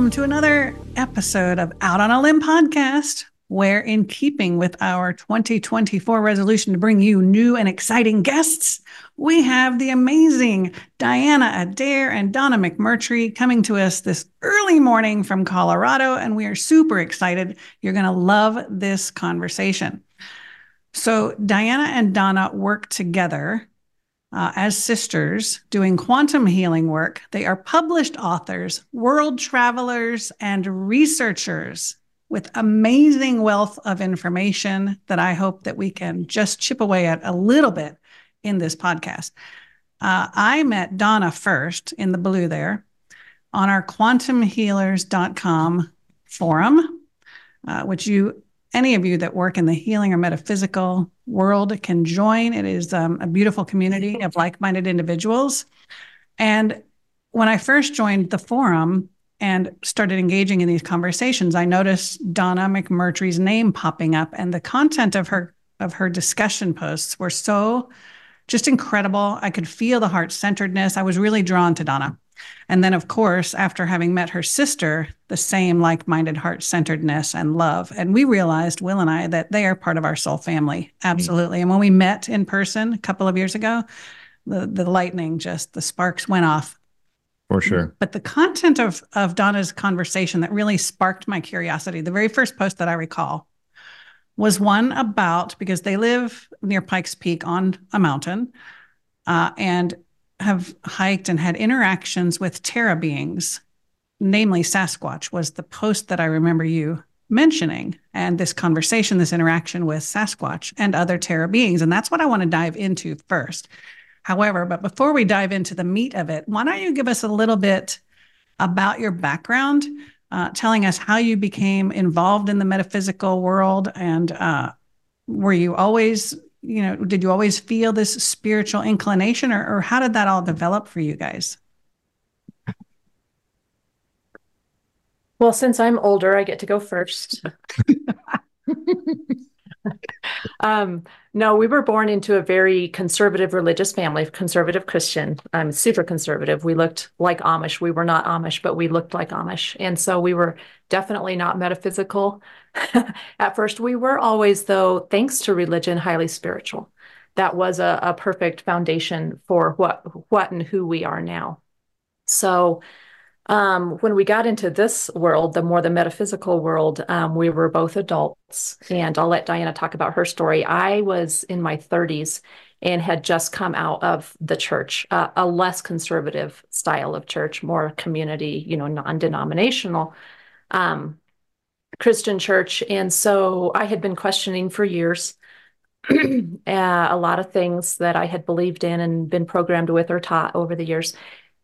welcome to another episode of Out on a Limb podcast, where, in keeping with our 2024 resolution to bring you new and exciting guests, we have the amazing Diana Adair and Donna McMurtry coming to us this early morning from Colorado, and we are super excited. You're going to love this conversation. So, Diana and Donna work together uh, as sisters doing quantum healing work. They are published authors, world travelers, and researchers with amazing wealth of information that I hope that we can just chip away at a little bit in this podcast. Uh, I met Donna first in the blue there on our quantumhealers.com forum, uh, which you any of you that work in the healing or metaphysical world can join. It is um, a beautiful community of like minded individuals. And when I first joined the forum and started engaging in these conversations, I noticed Donna McMurtry's name popping up, and the content of her of her discussion posts were so just incredible. I could feel the heart centeredness. I was really drawn to Donna. And then, of course, after having met her sister, the same like minded heart centeredness and love. And we realized, Will and I, that they are part of our soul family. Absolutely. Mm-hmm. And when we met in person a couple of years ago, the, the lightning just, the sparks went off. For sure. But the content of, of Donna's conversation that really sparked my curiosity, the very first post that I recall was one about because they live near Pikes Peak on a mountain. Uh, and have hiked and had interactions with Terra beings, namely Sasquatch, was the post that I remember you mentioning, and this conversation, this interaction with Sasquatch and other Terra beings. And that's what I want to dive into first. However, but before we dive into the meat of it, why don't you give us a little bit about your background, uh, telling us how you became involved in the metaphysical world and uh, were you always you know, did you always feel this spiritual inclination or, or how did that all develop for you guys? Well, since I'm older, I get to go first. um, no, we were born into a very conservative religious family, conservative Christian, um, super conservative. We looked like Amish. We were not Amish, but we looked like Amish. And so we were definitely not metaphysical. At first, we were always, though, thanks to religion, highly spiritual. That was a, a perfect foundation for what, what and who we are now. So, um, when we got into this world, the more the metaphysical world, um, we were both adults. And I'll let Diana talk about her story. I was in my 30s and had just come out of the church, uh, a less conservative style of church, more community, you know, non denominational um, Christian church. And so I had been questioning for years. uh, a lot of things that I had believed in and been programmed with or taught over the years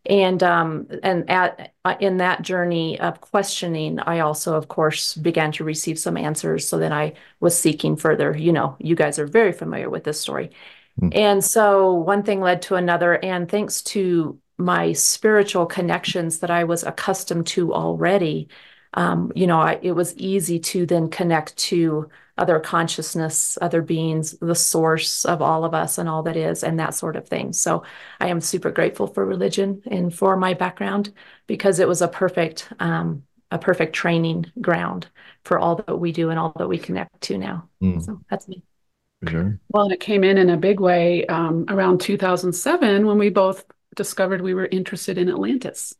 and um, and at uh, in that journey of questioning i also of course began to receive some answers. So then i was seeking further you know you guys are very familiar with this story. Mm. and so one thing led to another. And thanks to my spiritual connections that i was accustomed to already um, you know I, it was easy to then connect to other consciousness, other beings, the source of all of us and all that is, and that sort of thing. So I am super grateful for religion and for my background because it was a perfect, um, a perfect training ground for all that we do and all that we connect to now. Mm. So that's me. Sure. Well, and it came in in a big way um, around 2007 when we both discovered we were interested in Atlantis.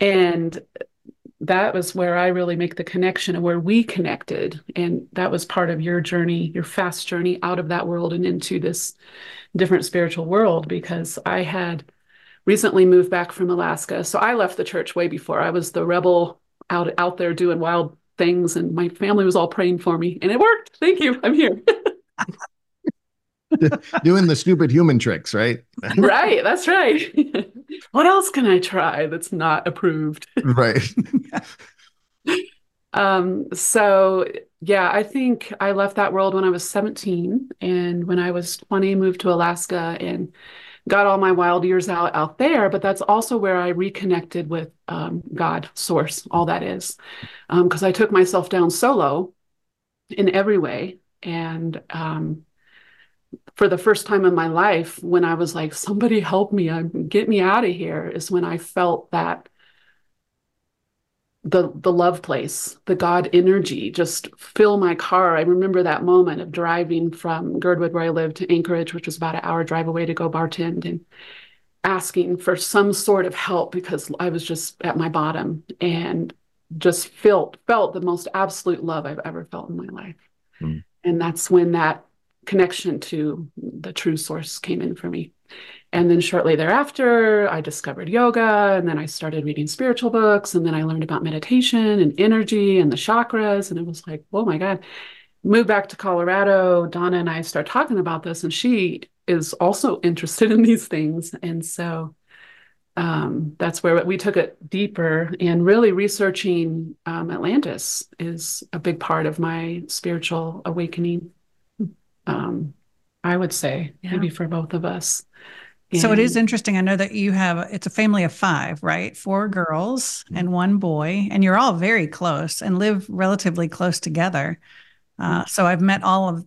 And that was where I really make the connection and where we connected. And that was part of your journey, your fast journey out of that world and into this different spiritual world because I had recently moved back from Alaska. So I left the church way before. I was the rebel out out there doing wild things and my family was all praying for me and it worked. Thank you. I'm here. doing the stupid human tricks, right? right, that's right. what else can I try that's not approved? right. um so yeah, I think I left that world when I was 17 and when I was 20 moved to Alaska and got all my wild years out out there, but that's also where I reconnected with um, God, source, all that is. Because um, I took myself down solo in every way and um, for the first time in my life when I was like, somebody help me, get me out of here, is when I felt that the the love place, the God energy just fill my car. I remember that moment of driving from Girdwood, where I lived, to Anchorage, which was about an hour drive away to go bartend, and asking for some sort of help because I was just at my bottom and just felt felt the most absolute love I've ever felt in my life. Mm. And that's when that connection to the true source came in for me. And then shortly thereafter, I discovered yoga, and then I started reading spiritual books, and then I learned about meditation and energy and the chakras. And it was like, oh my God. Moved back to Colorado. Donna and I start talking about this, and she is also interested in these things. And so um, that's where we took it deeper. And really researching um, Atlantis is a big part of my spiritual awakening. Um, I would say, yeah. maybe for both of us. And so it is interesting. I know that you have it's a family of five, right? Four girls and one boy, and you're all very close and live relatively close together. Uh, so I've met all of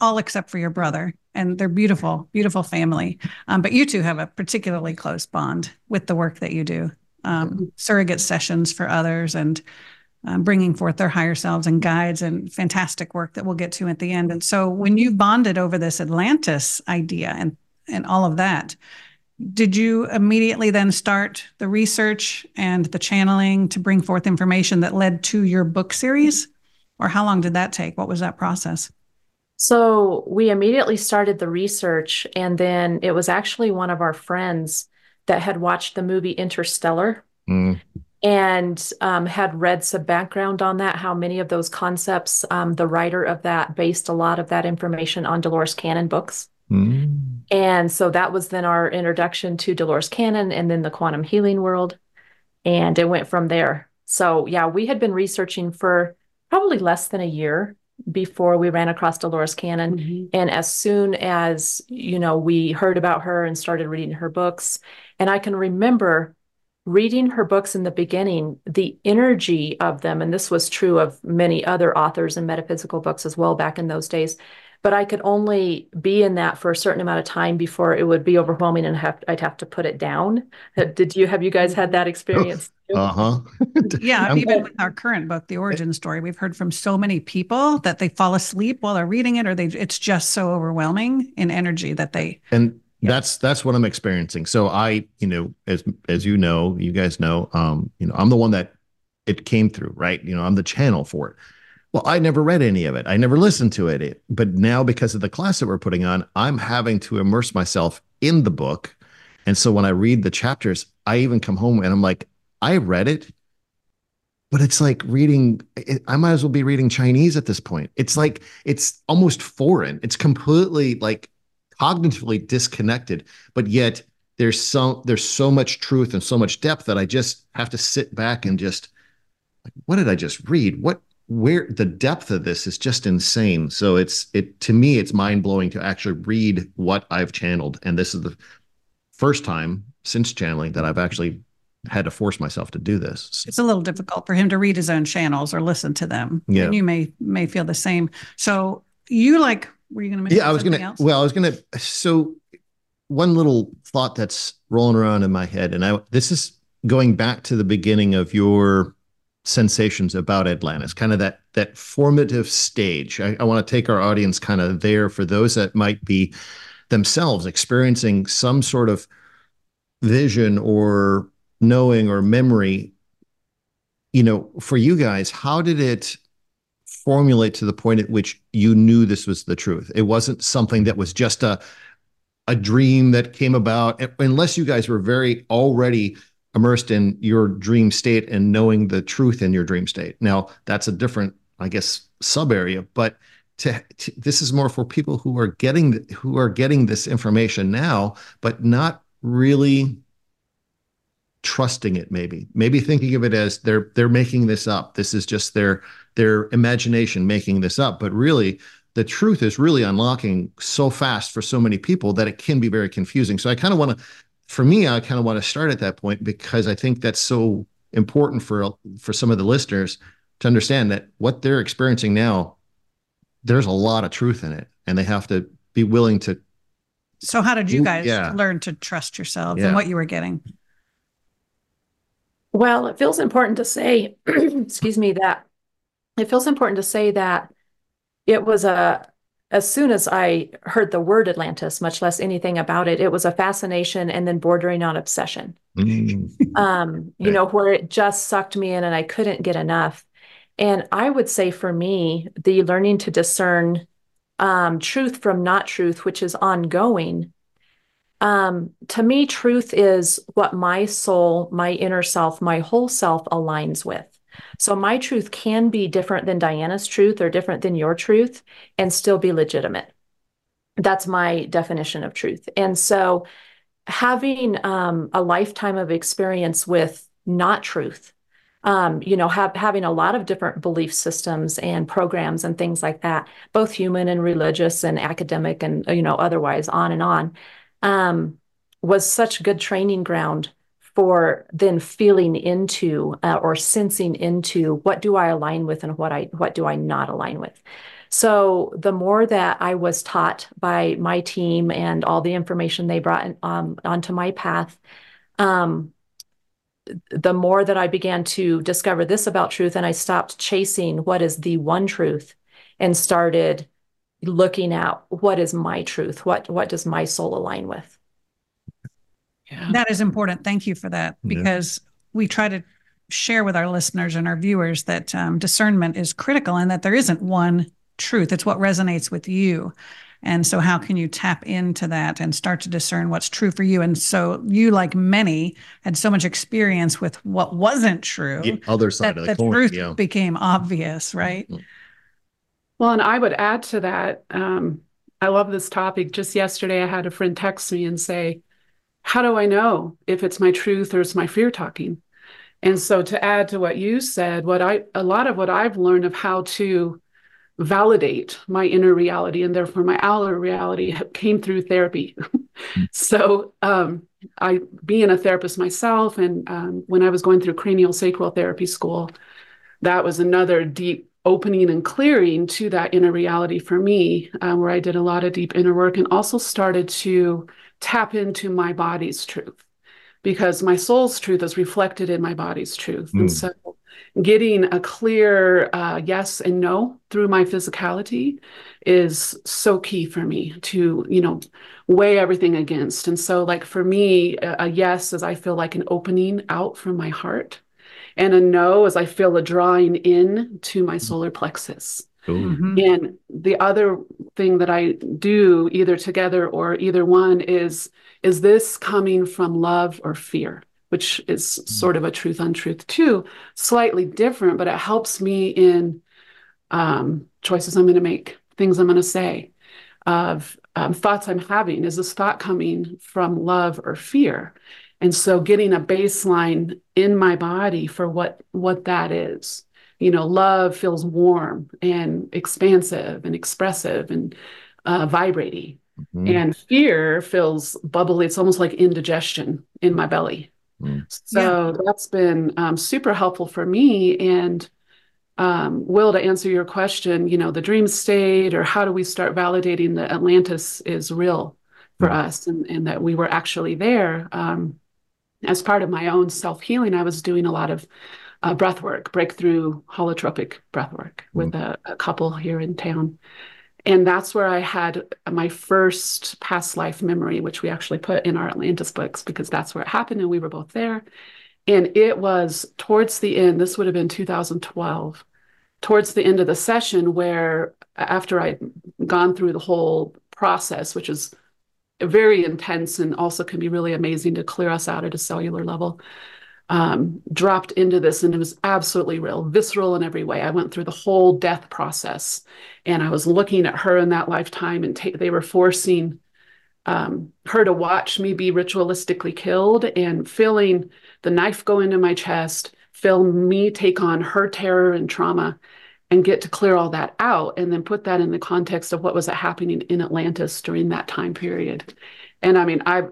all except for your brother, and they're beautiful, beautiful family. Um, but you two have a particularly close bond with the work that you do, um, surrogate sessions for others, and um, bringing forth their higher selves and guides, and fantastic work that we'll get to at the end. And so, when you bonded over this Atlantis idea and and all of that, did you immediately then start the research and the channeling to bring forth information that led to your book series? Or how long did that take? What was that process? So we immediately started the research, and then it was actually one of our friends that had watched the movie Interstellar mm. And um, had read some background on that, how many of those concepts, um, the writer of that based a lot of that information on Dolores Cannon books. Mm. And so that was then our introduction to Dolores Cannon and then the quantum healing world. And it went from there. So, yeah, we had been researching for probably less than a year before we ran across Dolores Cannon. Mm-hmm. And as soon as, you know, we heard about her and started reading her books, and I can remember reading her books in the beginning, the energy of them, and this was true of many other authors and metaphysical books as well back in those days. But I could only be in that for a certain amount of time before it would be overwhelming and have, I'd have to put it down. Did you have you guys had that experience? Uh huh. yeah, even with our current book, The Origin Story, we've heard from so many people that they fall asleep while they're reading it, or they it's just so overwhelming in energy that they and that's that's what I'm experiencing. So I, you know, as as you know, you guys know, um, you know, I'm the one that it came through, right? You know, I'm the channel for it. Well, I never read any of it. I never listened to it. But now, because of the class that we're putting on, I'm having to immerse myself in the book. And so when I read the chapters, I even come home and I'm like, I read it, but it's like reading, I might as well be reading Chinese at this point. It's like, it's almost foreign. It's completely like cognitively disconnected, but yet there's so there's so much truth and so much depth that I just have to sit back and just like, what did I just read? What where the depth of this is just insane. So it's it to me it's mind blowing to actually read what I've channeled, and this is the first time since channeling that I've actually had to force myself to do this. It's a little difficult for him to read his own channels or listen to them. Yeah. And you may may feel the same. So you like were you going to Yeah, I was going to well, I was going to so one little thought that's rolling around in my head and I this is going back to the beginning of your sensations about Atlantis, kind of that that formative stage. I, I want to take our audience kind of there for those that might be themselves experiencing some sort of vision or knowing or memory you know for you guys how did it formulate to the point at which you knew this was the truth. It wasn't something that was just a a dream that came about unless you guys were very already immersed in your dream state and knowing the truth in your dream state. Now that's a different i guess sub area but to, to, this is more for people who are getting who are getting this information now but not really trusting it maybe. Maybe thinking of it as they're they're making this up. This is just their their imagination making this up but really the truth is really unlocking so fast for so many people that it can be very confusing so i kind of want to for me i kind of want to start at that point because i think that's so important for for some of the listeners to understand that what they're experiencing now there's a lot of truth in it and they have to be willing to so how did you guys yeah. learn to trust yourselves yeah. and what you were getting Well, it feels important to say, excuse me, that it feels important to say that it was a as soon as I heard the word Atlantis, much less anything about it, it was a fascination and then bordering on obsession. Mm-hmm. Um, you know, where it just sucked me in and I couldn't get enough. And I would say for me, the learning to discern um, truth from not truth, which is ongoing. Um, to me, truth is what my soul, my inner self, my whole self aligns with. So my truth can be different than Diana's truth or different than your truth and still be legitimate. That's my definition of truth. And so having um, a lifetime of experience with not truth, um, you know, have, having a lot of different belief systems and programs and things like that, both human and religious and academic and, you know, otherwise on and on, um, was such good training ground for then feeling into uh, or sensing into what do I align with and what I what do I not align with. So the more that I was taught by my team and all the information they brought um, onto my path, um, the more that I began to discover this about truth, and I stopped chasing what is the one truth and started looking at what is my truth, what what does my soul align with. Yeah. That is important. Thank you for that because yeah. we try to share with our listeners and our viewers that um, discernment is critical and that there isn't one truth. It's what resonates with you. And so, how can you tap into that and start to discern what's true for you? And so, you, like many, had so much experience with what wasn't true. The other side that of the, the coin, truth yeah. became obvious, right? Mm-hmm. Well, and I would add to that. Um, I love this topic. Just yesterday, I had a friend text me and say, how do I know if it's my truth or it's my fear talking? And so to add to what you said, what I a lot of what I've learned of how to validate my inner reality and therefore my outer reality came through therapy. so um, I being a therapist myself, and um, when I was going through cranial sacral therapy school, that was another deep opening and clearing to that inner reality for me, um, where I did a lot of deep inner work and also started to tap into my body's truth because my soul's truth is reflected in my body's truth. Mm. And so getting a clear uh, yes and no through my physicality is so key for me to, you know, weigh everything against. And so, like for me, a, a yes is I feel like an opening out from my heart. And a no is I feel a drawing in to my solar plexus. Mm-hmm. And the other thing that I do either together or either one is is this coming from love or fear, which is mm-hmm. sort of a truth untruth too, slightly different, but it helps me in um, choices I'm going to make, things I'm going to say, of um, thoughts I'm having. Is this thought coming from love or fear? And so getting a baseline in my body for what what that is you know love feels warm and expansive and expressive and uh, vibrating mm-hmm. and fear feels bubbly it's almost like indigestion in my belly mm. so yeah. that's been um, super helpful for me and um, will to answer your question you know the dream state or how do we start validating that atlantis is real for mm. us and, and that we were actually there um, as part of my own self-healing i was doing a lot of uh, breath work, breakthrough holotropic breath work with mm. a, a, couple here in town. And that's where I had my first past life memory, which we actually put in our Atlantis books because that's where it happened and we were both there. And it was towards the end, this would have been 2012, towards the end of the session, where after I'd gone through the whole process, which is very intense and also can be really amazing to clear us out at a cellular level um, dropped into this and it was absolutely real, visceral in every way. I went through the whole death process and I was looking at her in that lifetime and ta- they were forcing um, her to watch me be ritualistically killed and feeling the knife go into my chest, feel me take on her terror and trauma and get to clear all that out and then put that in the context of what was happening in Atlantis during that time period. And I mean, I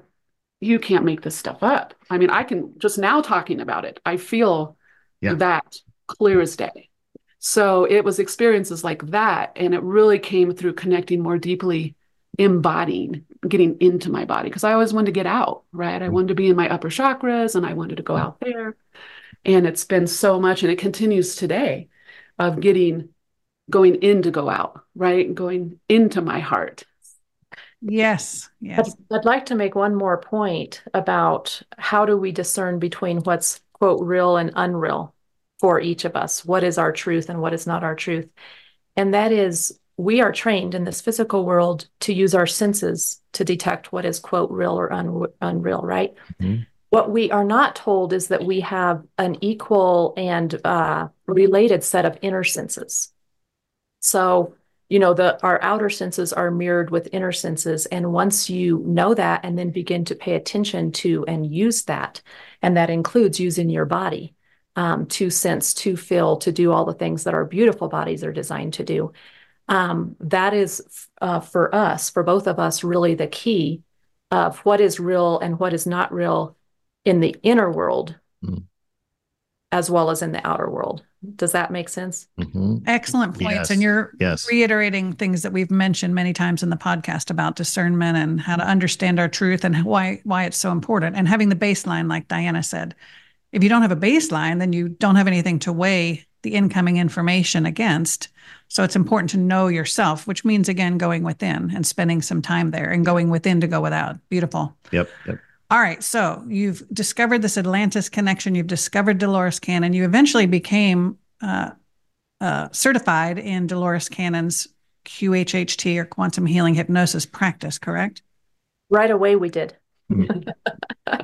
you can't make this stuff up. I mean, I can just now talking about it, I feel yeah. that clear as day. So it was experiences like that. And it really came through connecting more deeply, embodying, getting into my body. Because I always wanted to get out, right? I mm. wanted to be in my upper chakras and I wanted to go out there. And it's been so much, and it continues today of getting going in to go out, right? Going into my heart. Yes. Yes. I'd, I'd like to make one more point about how do we discern between what's quote real and unreal for each of us? What is our truth and what is not our truth? And that is we are trained in this physical world to use our senses to detect what is quote real or un- unreal, right? Mm-hmm. What we are not told is that we have an equal and uh, related set of inner senses. So, you know, the our outer senses are mirrored with inner senses, and once you know that, and then begin to pay attention to and use that, and that includes using your body um, to sense, to feel, to do all the things that our beautiful bodies are designed to do um, that is uh, for us, for both of us, really the key of what is real and what is not real in the inner world, mm. as well as in the outer world. Does that make sense? Mm-hmm. Excellent points. Yes. And you're yes. reiterating things that we've mentioned many times in the podcast about discernment and how to understand our truth and why why it's so important. And having the baseline, like Diana said. If you don't have a baseline, then you don't have anything to weigh the incoming information against. So it's important to know yourself, which means again going within and spending some time there and going within to go without. Beautiful. Yep. Yep. All right. So you've discovered this Atlantis connection. You've discovered Dolores Cannon. You eventually became uh, uh, certified in Dolores Cannon's QHHT or quantum healing hypnosis practice, correct? Right away, we did. Mm-hmm.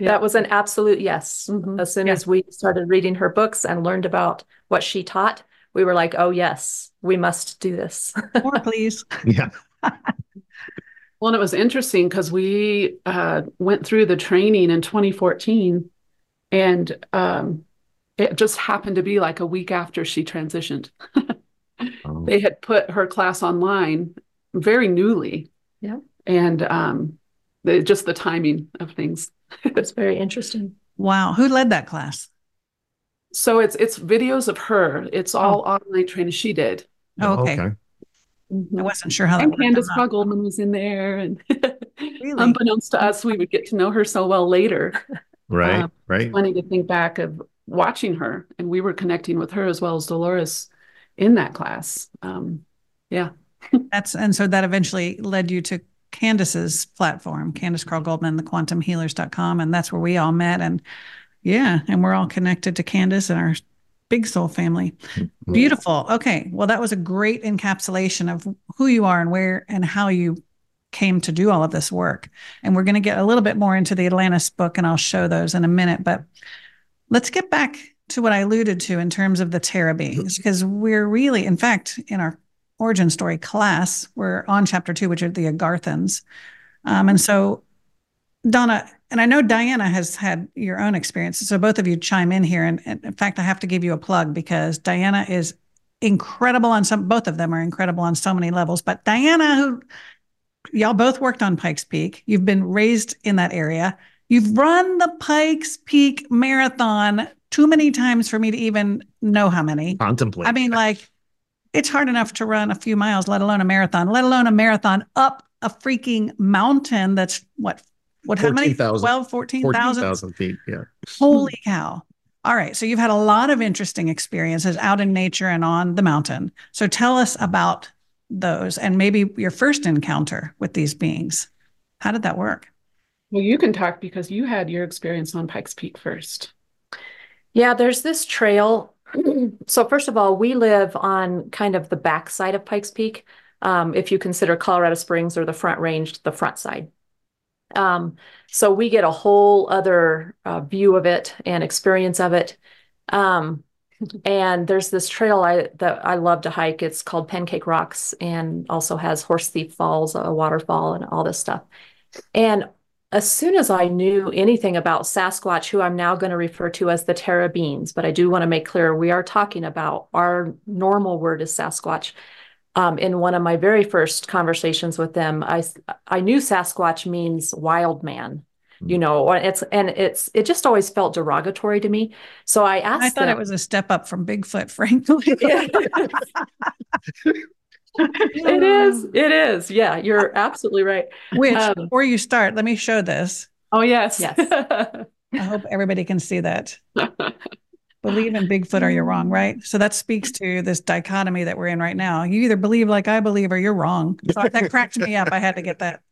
That was an absolute yes. Mm-hmm. As soon yeah. as we started reading her books and learned about what she taught, we were like, oh, yes, we must do this. More, please. Yeah. well, and it was interesting because we uh, went through the training in 2014 and um, it just happened to be like a week after she transitioned. oh. They had put her class online very newly. Yeah. And um, the, just the timing of things. it's very interesting. Wow. Who led that class? So it's it's videos of her. It's all oh. online training she did. Oh, okay. okay. Mm-hmm. I wasn't sure how that and Candace Craw-Goldman was in there, and really? unbeknownst to us, we would get to know her so well later. Right, um, right. Funny to think back of watching her, and we were connecting with her as well as Dolores in that class. Um, yeah, that's and so that eventually led you to Candace's platform, Candace Craw-Goldman, the quantumhealers.com. And that's where we all met. And yeah, and we're all connected to Candace and our big soul family. Mm-hmm. Beautiful. Okay. Well, that was a great encapsulation of who you are and where and how you came to do all of this work. And we're going to get a little bit more into the Atlantis book, and I'll show those in a minute. But let's get back to what I alluded to in terms of the Terra beings, because we're really, in fact, in our origin story class. We're on chapter two, which are the Agarthans. Um, and so, Donna, and I know Diana has had your own experiences. So both of you chime in here. And, and in fact, I have to give you a plug because Diana is incredible on some, both of them are incredible on so many levels. But Diana, who y'all both worked on Pikes Peak, you've been raised in that area. You've run the Pikes Peak Marathon too many times for me to even know how many. Contemplate. I mean, like it's hard enough to run a few miles, let alone a marathon, let alone a marathon up a freaking mountain that's what what 14, how many? 000, 12 14,000 feet yeah. Holy cow. All right so you've had a lot of interesting experiences out in nature and on the mountain. So tell us about those and maybe your first encounter with these beings. How did that work? Well you can talk because you had your experience on pikes peak first. Yeah there's this trail. So first of all, we live on kind of the back side of Pikes Peak. Um, if you consider Colorado Springs or the Front Range, the front side. Um, so we get a whole other uh, view of it and experience of it. Um, and there's this trail I that I love to hike. It's called Pancake Rocks and also has Horse Thief Falls, a waterfall, and all this stuff. And as soon as I knew anything about Sasquatch, who I'm now going to refer to as the Terra Beings, but I do want to make clear we are talking about our normal word is Sasquatch. Um, in one of my very first conversations with them, I I knew Sasquatch means wild man, you hmm. know, it's and it's it just always felt derogatory to me. So I asked. I thought them, it was a step up from Bigfoot, frankly. it is. It is. Yeah, you're absolutely right. Which, um, before you start, let me show this. Oh yes, yes. I hope everybody can see that. Believe in Bigfoot or you're wrong, right? So that speaks to this dichotomy that we're in right now. You either believe like I believe or you're wrong. So that cracked me up. I had to get that.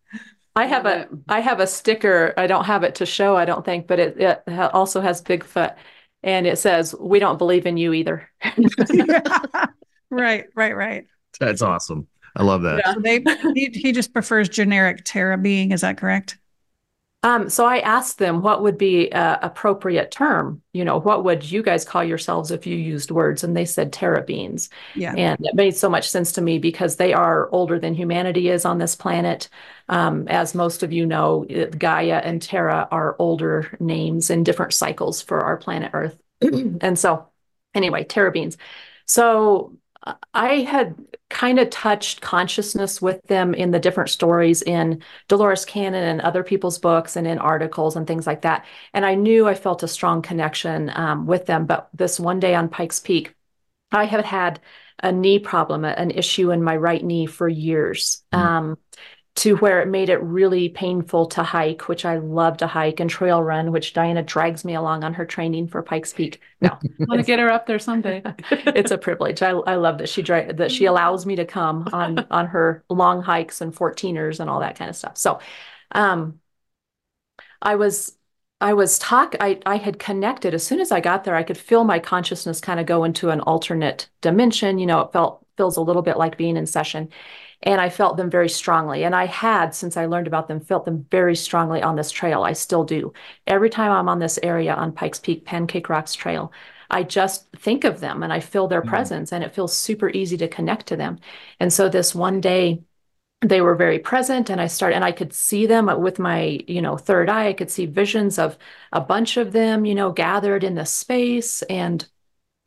I have a I have a sticker. I don't have it to show, I don't think, but it, it also has Bigfoot and it says, "We don't believe in you either." right, right, right. That's awesome. I love that. Yeah. So they he, he just prefers generic Terra being, is that correct? Um, so I asked them what would be a appropriate term. You know, what would you guys call yourselves if you used words? And they said terra beings. Yeah. And it made so much sense to me because they are older than humanity is on this planet. Um, as most of you know, Gaia and Terra are older names in different cycles for our planet Earth. and so, anyway, terra beings. So I had kind of touched consciousness with them in the different stories in Dolores Cannon and other people's books and in articles and things like that. And I knew I felt a strong connection um, with them. But this one day on Pikes Peak, I had had a knee problem, an issue in my right knee for years. Mm-hmm. Um, to where it made it really painful to hike, which I love to hike, and trail run, which Diana drags me along on her training for Pikes Peak. No, I want to get her up there someday. it's a privilege. I, I love that she dri- that she allows me to come on on her long hikes and 14ers and all that kind of stuff. So, um, I was I was talk I I had connected as soon as I got there. I could feel my consciousness kind of go into an alternate dimension. You know, it felt feels a little bit like being in session and I felt them very strongly. And I had, since I learned about them, felt them very strongly on this trail. I still do. Every time I'm on this area on Pikes Peak, Pancake Rocks Trail, I just think of them and I feel their mm-hmm. presence, and it feels super easy to connect to them. And so this one day, they were very present and i started and i could see them with my you know third eye i could see visions of a bunch of them you know gathered in the space and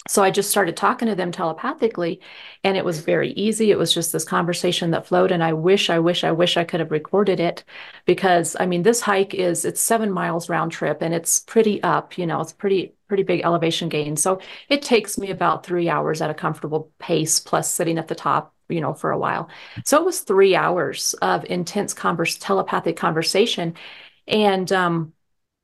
so I just started talking to them telepathically and it was very easy. It was just this conversation that flowed. And I wish, I wish, I wish I could have recorded it because I mean, this hike is, it's seven miles round trip and it's pretty up, you know, it's pretty, pretty big elevation gain. So it takes me about three hours at a comfortable pace plus sitting at the top, you know, for a while. So it was three hours of intense converse, telepathic conversation. And, um,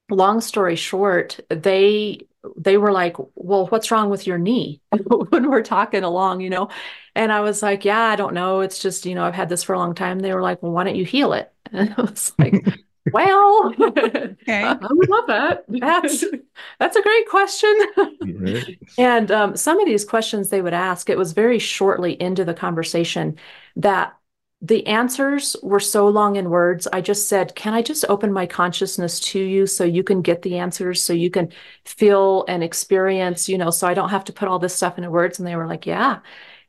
long story short, they they were like, Well, what's wrong with your knee? when we're talking along, you know? And I was like, Yeah, I don't know. It's just, you know, I've had this for a long time. They were like, Well, why don't you heal it? And I was like, Well, okay. I would love that. That's that's a great question. and um, some of these questions they would ask, it was very shortly into the conversation that the answers were so long in words. I just said, Can I just open my consciousness to you so you can get the answers, so you can feel and experience, you know, so I don't have to put all this stuff into words? And they were like, Yeah.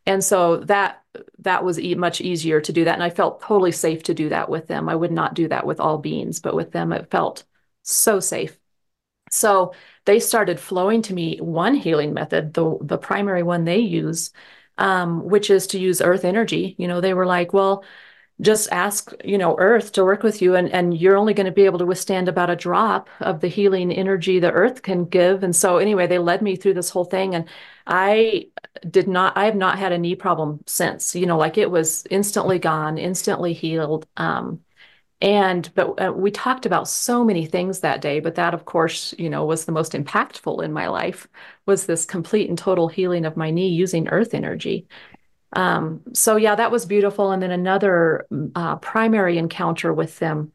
And so that that was e- much easier to do that. And I felt totally safe to do that with them. I would not do that with all beings, but with them, it felt so safe. So they started flowing to me one healing method, the, the primary one they use um, which is to use earth energy. You know, they were like, well, just ask, you know, earth to work with you and, and you're only going to be able to withstand about a drop of the healing energy the earth can give. And so anyway, they led me through this whole thing and I did not, I have not had a knee problem since, you know, like it was instantly gone, instantly healed. Um, and but uh, we talked about so many things that day but that of course you know was the most impactful in my life was this complete and total healing of my knee using earth energy. Um, so yeah that was beautiful. And then another uh, primary encounter with them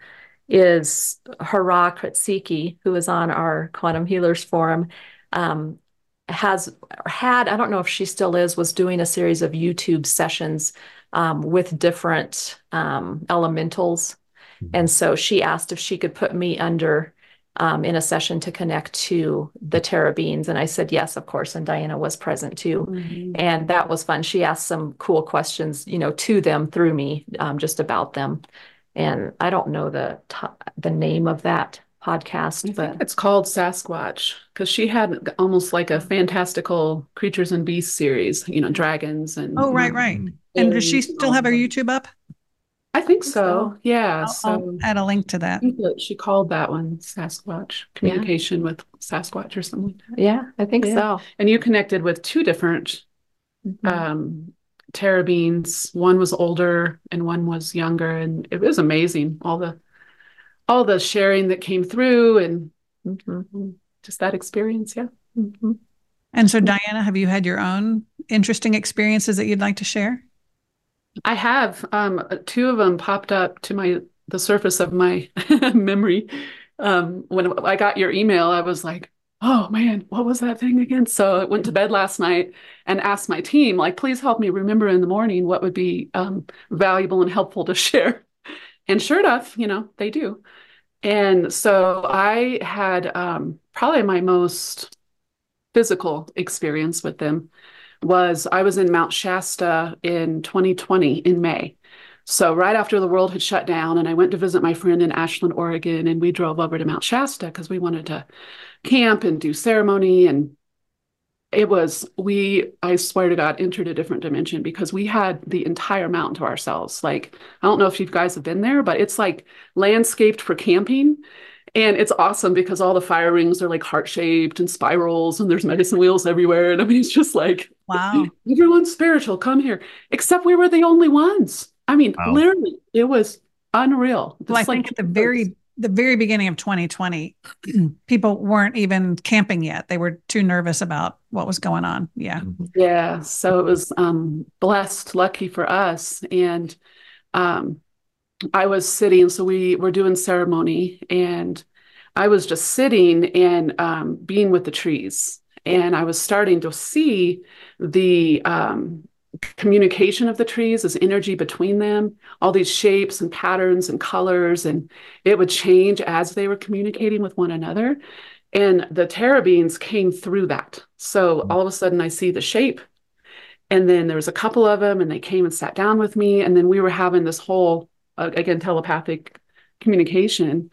is Hara Katsiki, who is on our Quantum Healers Forum, um, has had, I don't know if she still is, was doing a series of YouTube sessions um, with different um, elementals and so she asked if she could put me under um, in a session to connect to the Terra beings. And I said, yes, of course. And Diana was present too. Mm-hmm. And that was fun. She asked some cool questions, you know, to them through me, um, just about them. And I don't know the t- the name of that podcast, but it's called Sasquatch because she had almost like a fantastical creatures and beasts series, you know, dragons and oh, right, right. And does she still have her YouTube up? I think so. Yeah. I'll, so I'll add a link to that. she called that one Sasquatch communication yeah. with Sasquatch or something. Like yeah, I think yeah. so. And you connected with two different mm-hmm. um, Terra beings. One was older and one was younger, and it was amazing. All the all the sharing that came through, and Mm-hmm. Just that experience, yeah. Mm-hmm. And so, Diana, have you had your own interesting experiences that you'd like to share? I have. Um, two of them popped up to my the surface of my memory. Um, when I got your email, I was like, "Oh man, what was that thing again?" So I went to bed last night and asked my team, like, "Please help me remember in the morning what would be um, valuable and helpful to share." And sure enough, you know, they do. And so I had um, probably my most physical experience with them was I was in Mount Shasta in 2020 in May. So right after the world had shut down, and I went to visit my friend in Ashland, Oregon, and we drove over to Mount Shasta because we wanted to camp and do ceremony. And it was we, I swear to God, entered a different dimension because we had the entire mountain to ourselves. Like I don't know if you guys have been there, but it's like landscaped for camping. And it's awesome because all the fire rings are like heart shaped and spirals, and there's medicine wheels everywhere. And I mean, it's just like, wow, everyone's spiritual. Come here. Except we were the only ones. I mean, wow. literally, it was unreal. Well, I think at the very the very beginning of 2020, people weren't even camping yet. They were too nervous about what was going on. Yeah. Mm-hmm. Yeah. So it was um, blessed, lucky for us, and um, I was sitting, so we were doing ceremony, and I was just sitting and um, being with the trees. And I was starting to see the um, communication of the trees, this energy between them, all these shapes and patterns and colors, and it would change as they were communicating with one another. And the Terra beings came through that. So all of a sudden, I see the shape. And then there was a couple of them, and they came and sat down with me. And then we were having this whole again telepathic communication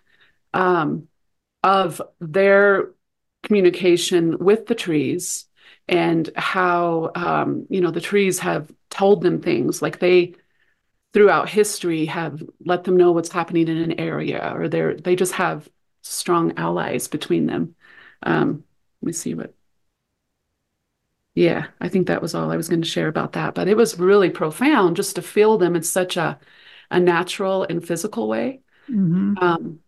um, of their communication with the trees and how um, you know the trees have told them things like they throughout history have let them know what's happening in an area or they're they just have strong allies between them. Um, let me see what yeah i think that was all i was going to share about that but it was really profound just to feel them in such a a natural and physical way. Mm-hmm. Um,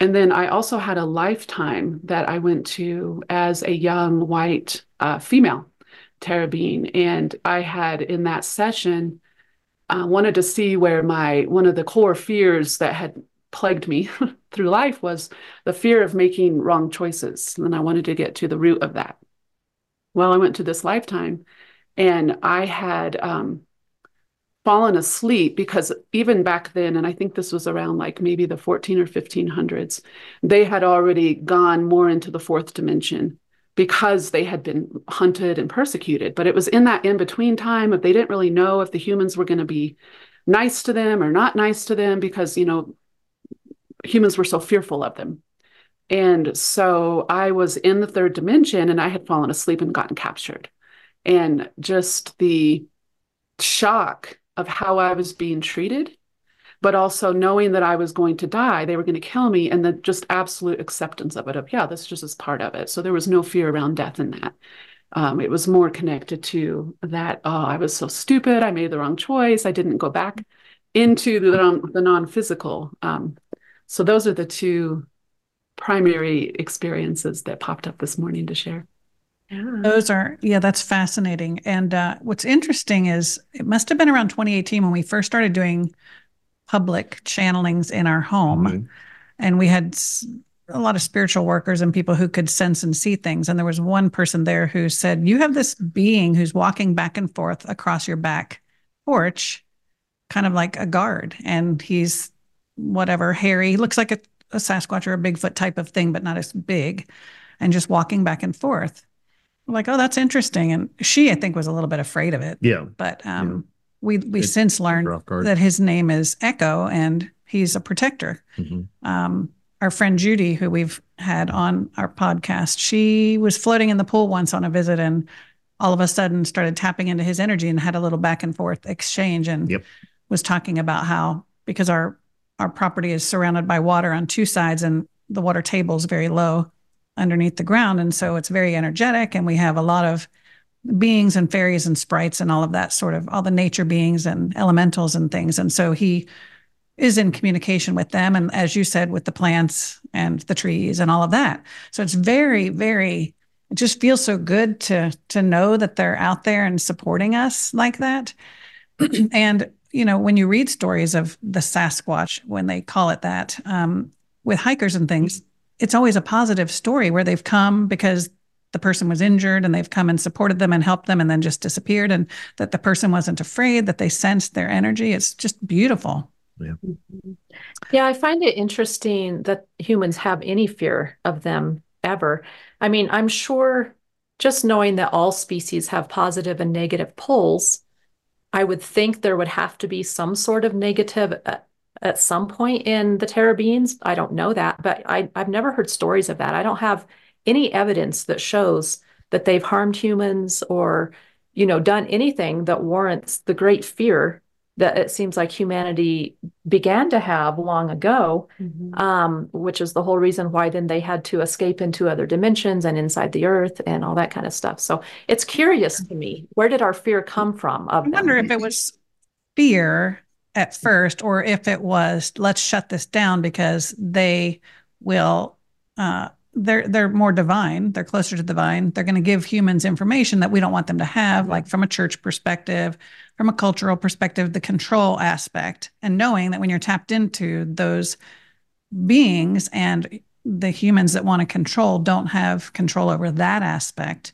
and then I also had a lifetime that I went to as a young white uh, female Terra being. And I had in that session uh, wanted to see where my one of the core fears that had plagued me through life was the fear of making wrong choices. And I wanted to get to the root of that. Well, I went to this lifetime and I had um, fallen asleep because even back then, and I think this was around like maybe the 14 or 1500s, they had already gone more into the fourth dimension because they had been hunted and persecuted. But it was in that in between time of they didn't really know if the humans were going to be nice to them or not nice to them because, you know, humans were so fearful of them. And so I was in the third dimension and I had fallen asleep and gotten captured. And just the shock of how I was being treated, but also knowing that I was going to die, they were going to kill me, and the just absolute acceptance of it of, yeah, this just is part of it. So there was no fear around death in that. Um, it was more connected to that, oh, I was so stupid. I made the wrong choice. I didn't go back into the, non physical. Um, so those are the two primary experiences that popped up this morning to share. Yeah. Those are, yeah, that's fascinating. And uh, what's interesting is it must have been around 2018 when we first started doing public channelings in our home. Mm-hmm. And we had a lot of spiritual workers and people who could sense and see things. And there was one person there who said, You have this being who's walking back and forth across your back porch, kind of like a guard. And he's whatever, hairy, he looks like a, a Sasquatch or a Bigfoot type of thing, but not as big, and just walking back and forth like, oh, that's interesting. And she, I think, was a little bit afraid of it. Yeah. But um, yeah. we we it, since learned that his name is Echo and he's a protector. Mm-hmm. Um, our friend Judy, who we've had on our podcast, she was floating in the pool once on a visit and all of a sudden started tapping into his energy and had a little back and forth exchange and yep. was talking about how because our our property is surrounded by water on two sides and the water table is very low underneath the ground. And so it's very energetic. And we have a lot of beings and fairies and sprites and all of that sort of all the nature beings and elementals and things. And so he is in communication with them. And as you said, with the plants and the trees and all of that. So it's very, very, it just feels so good to to know that they're out there and supporting us like that. and you know, when you read stories of the Sasquatch, when they call it that, um, with hikers and things, it's always a positive story where they've come because the person was injured and they've come and supported them and helped them and then just disappeared and that the person wasn't afraid that they sensed their energy. It's just beautiful. Yeah. Yeah i find it interesting that humans have any fear of them ever. I mean i'm sure just knowing that all species have positive and negative poles i would think there would have to be some sort of negative uh, at, some point in the Terra beings i don't know that but I, i've never heard stories of that i don't have any evidence that shows that they've harmed humans or you know done anything that warrants the great fear that it seems like humanity began to have long ago mm-hmm. um, which is the whole reason why then they had to escape into other dimensions and inside the earth and all that kind of stuff so it's curious to me where did our fear come from i wonder them? if it was fear at first or if it was let's shut this down because they will uh, they're they're more divine. They're closer to divine they're going to give humans information that we don't want them to have like from a church perspective from a cultural perspective the control aspect and knowing that when you're tapped into those beings and the humans that want to control don't have control over that aspect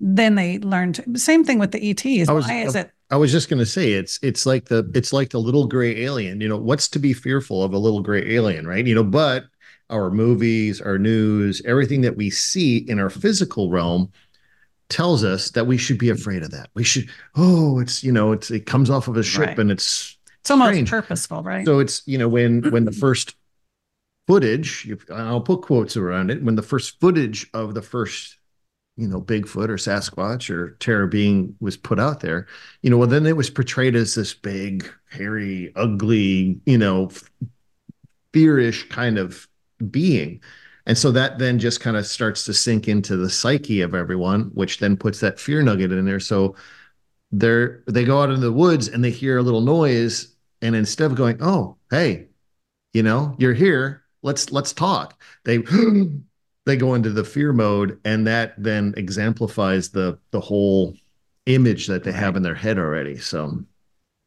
then they learn to same thing with the ets was, why is it I was just going to say it's it's like the it's like the little gray alien. You know, what's to be fearful of a little gray alien, right? You know, but our movies, our news, everything that we see in our physical realm tells us that we should be afraid of that. We should, oh, it's, you know, it's, it comes off of a ship right. and it's, it's almost strange. purposeful, right? So it's, you know, when, when the first footage, I'll put quotes around it, when the first footage of the first, you know, Bigfoot or Sasquatch or Terra being was put out there, you know, well, then it was portrayed as this big, hairy, ugly, you know, fearish kind of being. And so that then just kind of starts to sink into the psyche of everyone, which then puts that fear nugget in there. So they're they go out into the woods and they hear a little noise, and instead of going, "Oh, hey, you know, you're here. Let's let's talk," they they go into the fear mode, and that then exemplifies the the whole image that they have in their head already. So,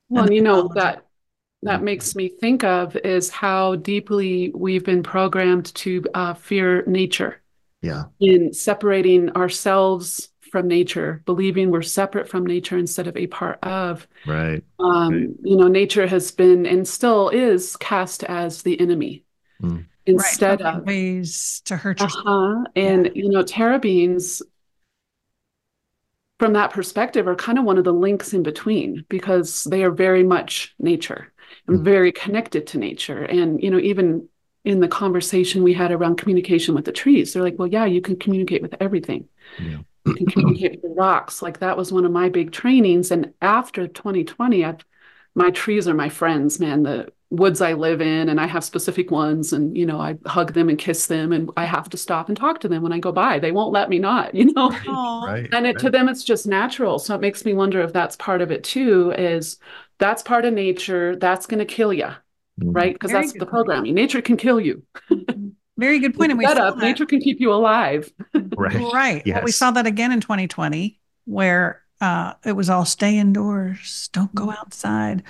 well, you know that that makes me think of is how deeply we've been programmed to uh, fear nature. Yeah. In separating ourselves from nature, believing we're separate from nature instead of a part of. Right. Um, right. You know, nature has been and still is cast as the enemy. Mm. Instead right. of ways to hurt yourself. Uh-huh. And, yeah. you know, terra beings from that perspective are kind of one of the links in between because they are very much nature and mm-hmm. very connected to nature. And, you know, even in the conversation we had around communication with the trees, they're like, well, yeah, you can communicate with everything. Yeah. You can communicate with the rocks. Like that was one of my big trainings. And after 2020, I've, my trees are my friends, man. The woods I live in, and I have specific ones, and you know, I hug them and kiss them, and I have to stop and talk to them when I go by. They won't let me not, you know. Right, and it, right. to them, it's just natural. So it makes me wonder if that's part of it too. Is that's part of nature. That's going to kill you, mm-hmm. right? Because that's the programming. Nature can kill you. Mm-hmm. Very good point. And we set up, nature can keep you alive. right. Right. Yes. Well, we saw that again in 2020, where uh, it was all stay indoors, don't go mm-hmm. outside.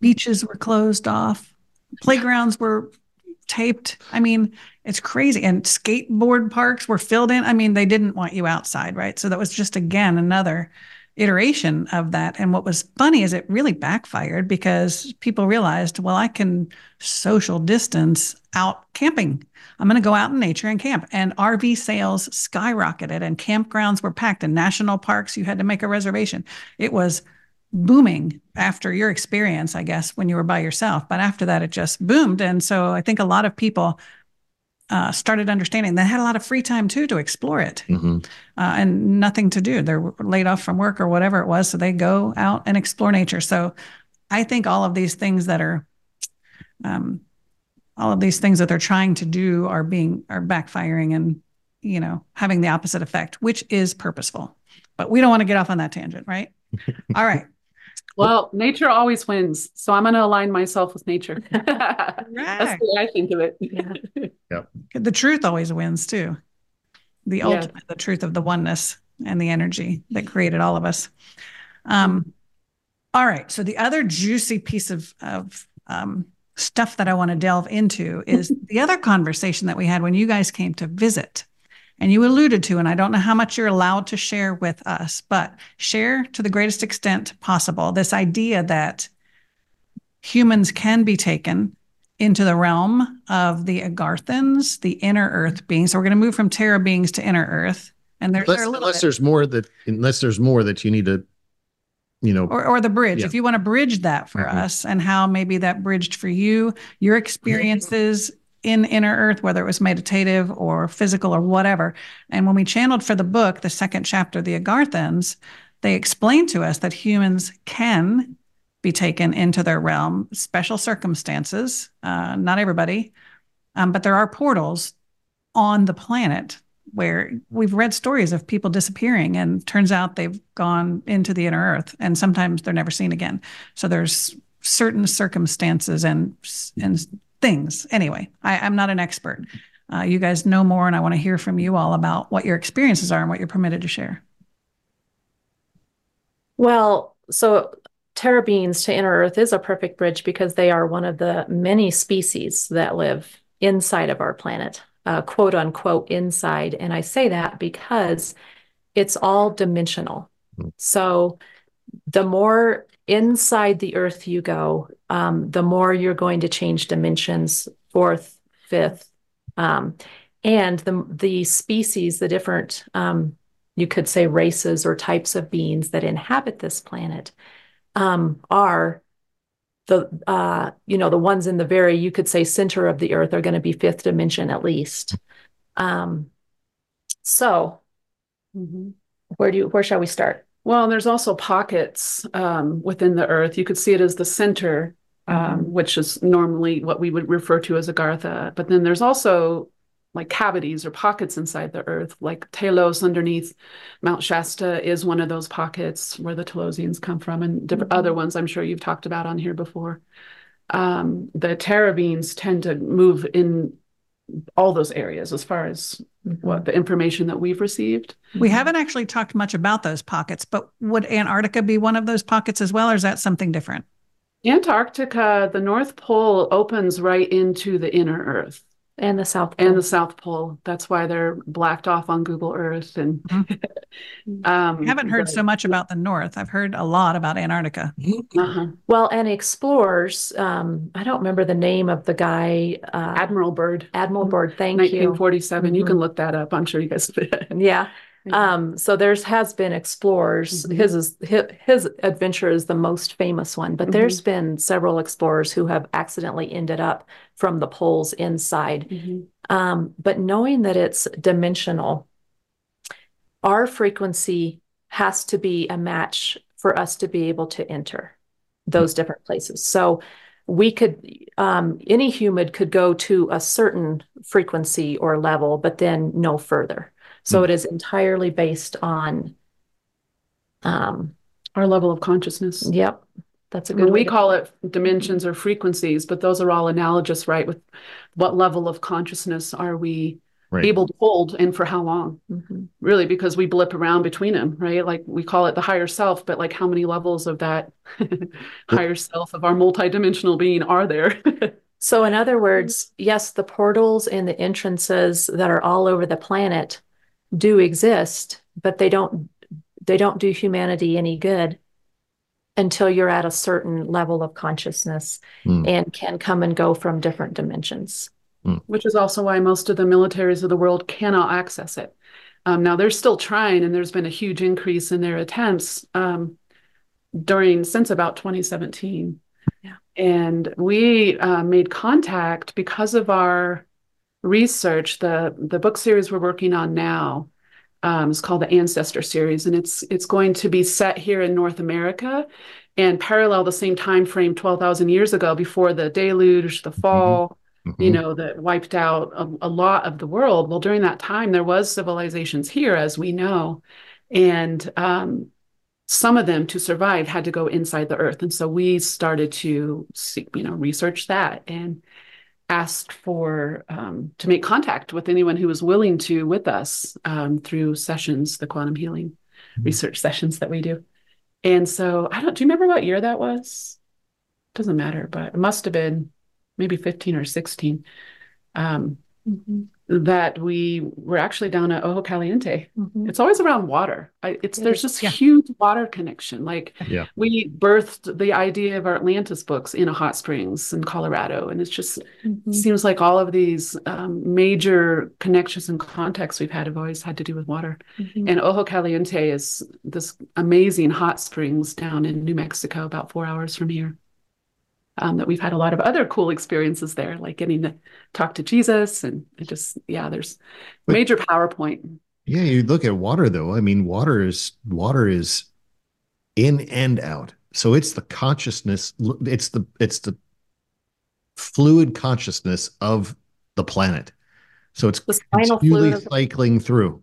Beaches were closed off, playgrounds were taped. I mean, it's crazy. And skateboard parks were filled in. I mean, they didn't want you outside, right? So that was just again another iteration of that. And what was funny is it really backfired because people realized, well, I can social distance out camping. I'm going to go out in nature and camp. And RV sales skyrocketed and campgrounds were packed and national parks, you had to make a reservation. It was booming after your experience, I guess, when you were by yourself. But after that, it just boomed. And so I think a lot of people uh, started understanding they had a lot of free time too to explore it mm-hmm. uh, and nothing to do. They're laid off from work or whatever it was. So they go out and explore nature. So I think all of these things that are, um, all of these things that they're trying to do are being, are backfiring and, you know, having the opposite effect, which is purposeful. But we don't want to get off on that tangent, right? all right. Well, nature always wins. So I'm going to align myself with nature. That's the way I think of it. Yeah. The truth always wins too. The Yeah. ultimate, the truth of the oneness and the energy that created all of us. Um, all right. So the other juicy piece of of um, stuff that I want to delve into is the other conversation that we had when you guys came to visit. And you alluded to, and I don't know how much you're allowed to share with us, but share to the greatest extent possible this idea that humans can be taken into the realm of the Agarthans, the inner earth beings. So we're going to move from Terra beings to inner earth. And there's unless, there unless bit- there's more that unless there's more that you need to, you know, or, or the bridge Yeah. if you want to bridge that for Mhm. us and how maybe that bridged for you your experiences in inner earth whether it was meditative or physical or whatever. And when we channeled for the book the second chapter the agarthans they explained to us that humans can be taken into their realm special circumstances uh, not everybody um, but there are portals on the planet where we've read stories of people disappearing and turns out they've gone into the inner earth and sometimes they're never seen again. So there's certain circumstances and and things anyway I, i'm not an expert uh, you guys know more and i want to hear from you all about what your experiences are and what you're permitted to share Well, so Terra beings to inner Earth is a perfect bridge because they are one of the many species that live inside of our planet, uh, quote unquote, inside. And I say that because it's all dimensional. Hmm. So the more inside the Earth you go, um, the more you're going to change dimensions, fourth, fifth. Um, and the the species, the different um, you could say races or types of beings that inhabit this planet um, are the uh, you know the ones in the very you could say center of the earth are going to be fifth dimension at least um, so Mhm. where do you where shall we start Well, and there's also pockets um, within the earth. You could see it as the center, um, which is normally what we would refer to as Agartha. But then there's also like cavities or pockets inside the earth, like Telos underneath Mount Shasta is one of those pockets where the Telosians come from, and different Mhm. other ones I'm sure you've talked about on here before. Um, the Terra beings tend to move in all those areas as far as what the information that we've received. we haven't actually talked much about those pockets but would antarctica be one of those pockets as well or is that something different Antarctica, the North Pole opens right into the inner Earth and the south and Pole. the South Pole. That's why they're blacked off on Google Earth. And um, i haven't heard so much about the north i've heard a lot about antarctica uh well and explorers um, i don't remember the name of the guy uh, Admiral Byrd, admiral Byrd thank you 1947. You Mhm. can look that up. I'm sure you guys. yeah Um, so there's has been explorers. Mhm. His is his, his adventure is the most famous one, but Mhm. there's been several explorers who have accidentally ended up from the poles inside. Mhm. Um, but knowing that it's dimensional, our frequency has to be a match for us to be able to enter those different places. So we could, um, any human could go to a certain frequency or level, but then no further. So Hmm. it is entirely based on, um, Our level of consciousness. yep, that's a good mean, we call it dimensions or frequencies, but those are all analogous, right? With what level of consciousness are we right. able to hold and for how long? Mhm. really because we blip around between them, right? Like we call it the higher self, but like how many levels of that higher self of our multidimensional being are there? So, in other words, yes, the portals and the entrances that are all over the planet do exist, but they don't they don't do humanity any good until you're at a certain level of consciousness Hmm. and can come and go from different dimensions. Which is also why most of the militaries of the world cannot access it. Um, now they're still trying, and there's been a huge increase in their attempts um, during since about 2017. Yeah. And we uh, made contact because of our research. The the book series we're working on now um, is called the Ancestor series, and it's it's going to be set here in North America and parallel the same time frame 12,000 years ago before the deluge, the fall you Mhm. know, that wiped out a, a lot of the world. Well, during that time, there was civilizations here, as we know, and um, some of them to survive had to go inside the earth. And so we started to see, you know, research that and asked for um, to make contact with anyone who was willing to with us um, through sessions, the quantum healing mm-hmm. research sessions that we do. And so I don't, do you remember what year that was? Doesn't matter, but it must have been maybe 15 or 16. Um, mm-hmm that we were actually down at Ojo Caliente. Mm-hmm. It's always around water. I, it's there's just yeah. huge water connection. Like yeah. we birthed the idea of our Atlantis books in a hot springs in Colorado, and it just mm-hmm. seems like all of these um, major connections and contexts we've had have always had to do with water. Mm-hmm. And Ojo Caliente is this amazing hot springs down in New Mexico, about four hours from here um, that we've had a lot of other cool experiences there, like getting to talk to Jesus and just, yeah, there's but, major PowerPoint. Yeah, you look at water though. I mean, water is water is in and out. So it's the consciousness, it's the it's the fluid consciousness of the planet. So it's continually cycling through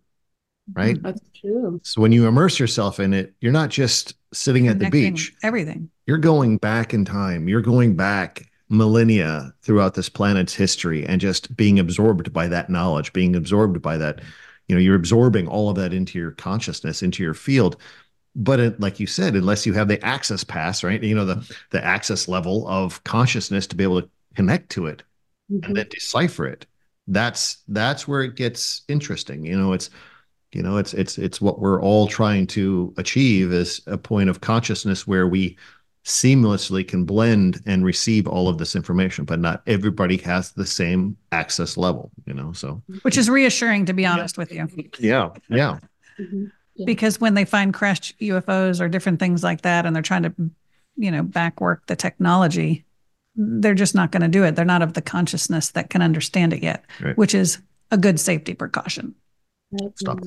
right? That's true. So when you immerse yourself in it, you're not just sitting at the beach. Everything. You're going back in time. You're going back millennia throughout this planet's history and just being absorbed by that knowledge, being absorbed by that. You know, you're absorbing all of that into your consciousness, into your field. But it, like you said, unless you have the access pass, right? You know, the the access level of consciousness to be able to connect to it mm-hmm. and then decipher it. That's that's where it gets interesting. You know, it's you know it's it's it's what we're all trying to achieve is a point of consciousness where we seamlessly can blend and receive all of this information but not everybody has the same access level you know so which is reassuring to be honest yeah. with you yeah yeah. Mm-hmm. yeah because when they find crashed ufos or different things like that and they're trying to you know backwork the technology they're just not going to do it they're not of the consciousness that can understand it yet right. which is a good safety precaution Stop.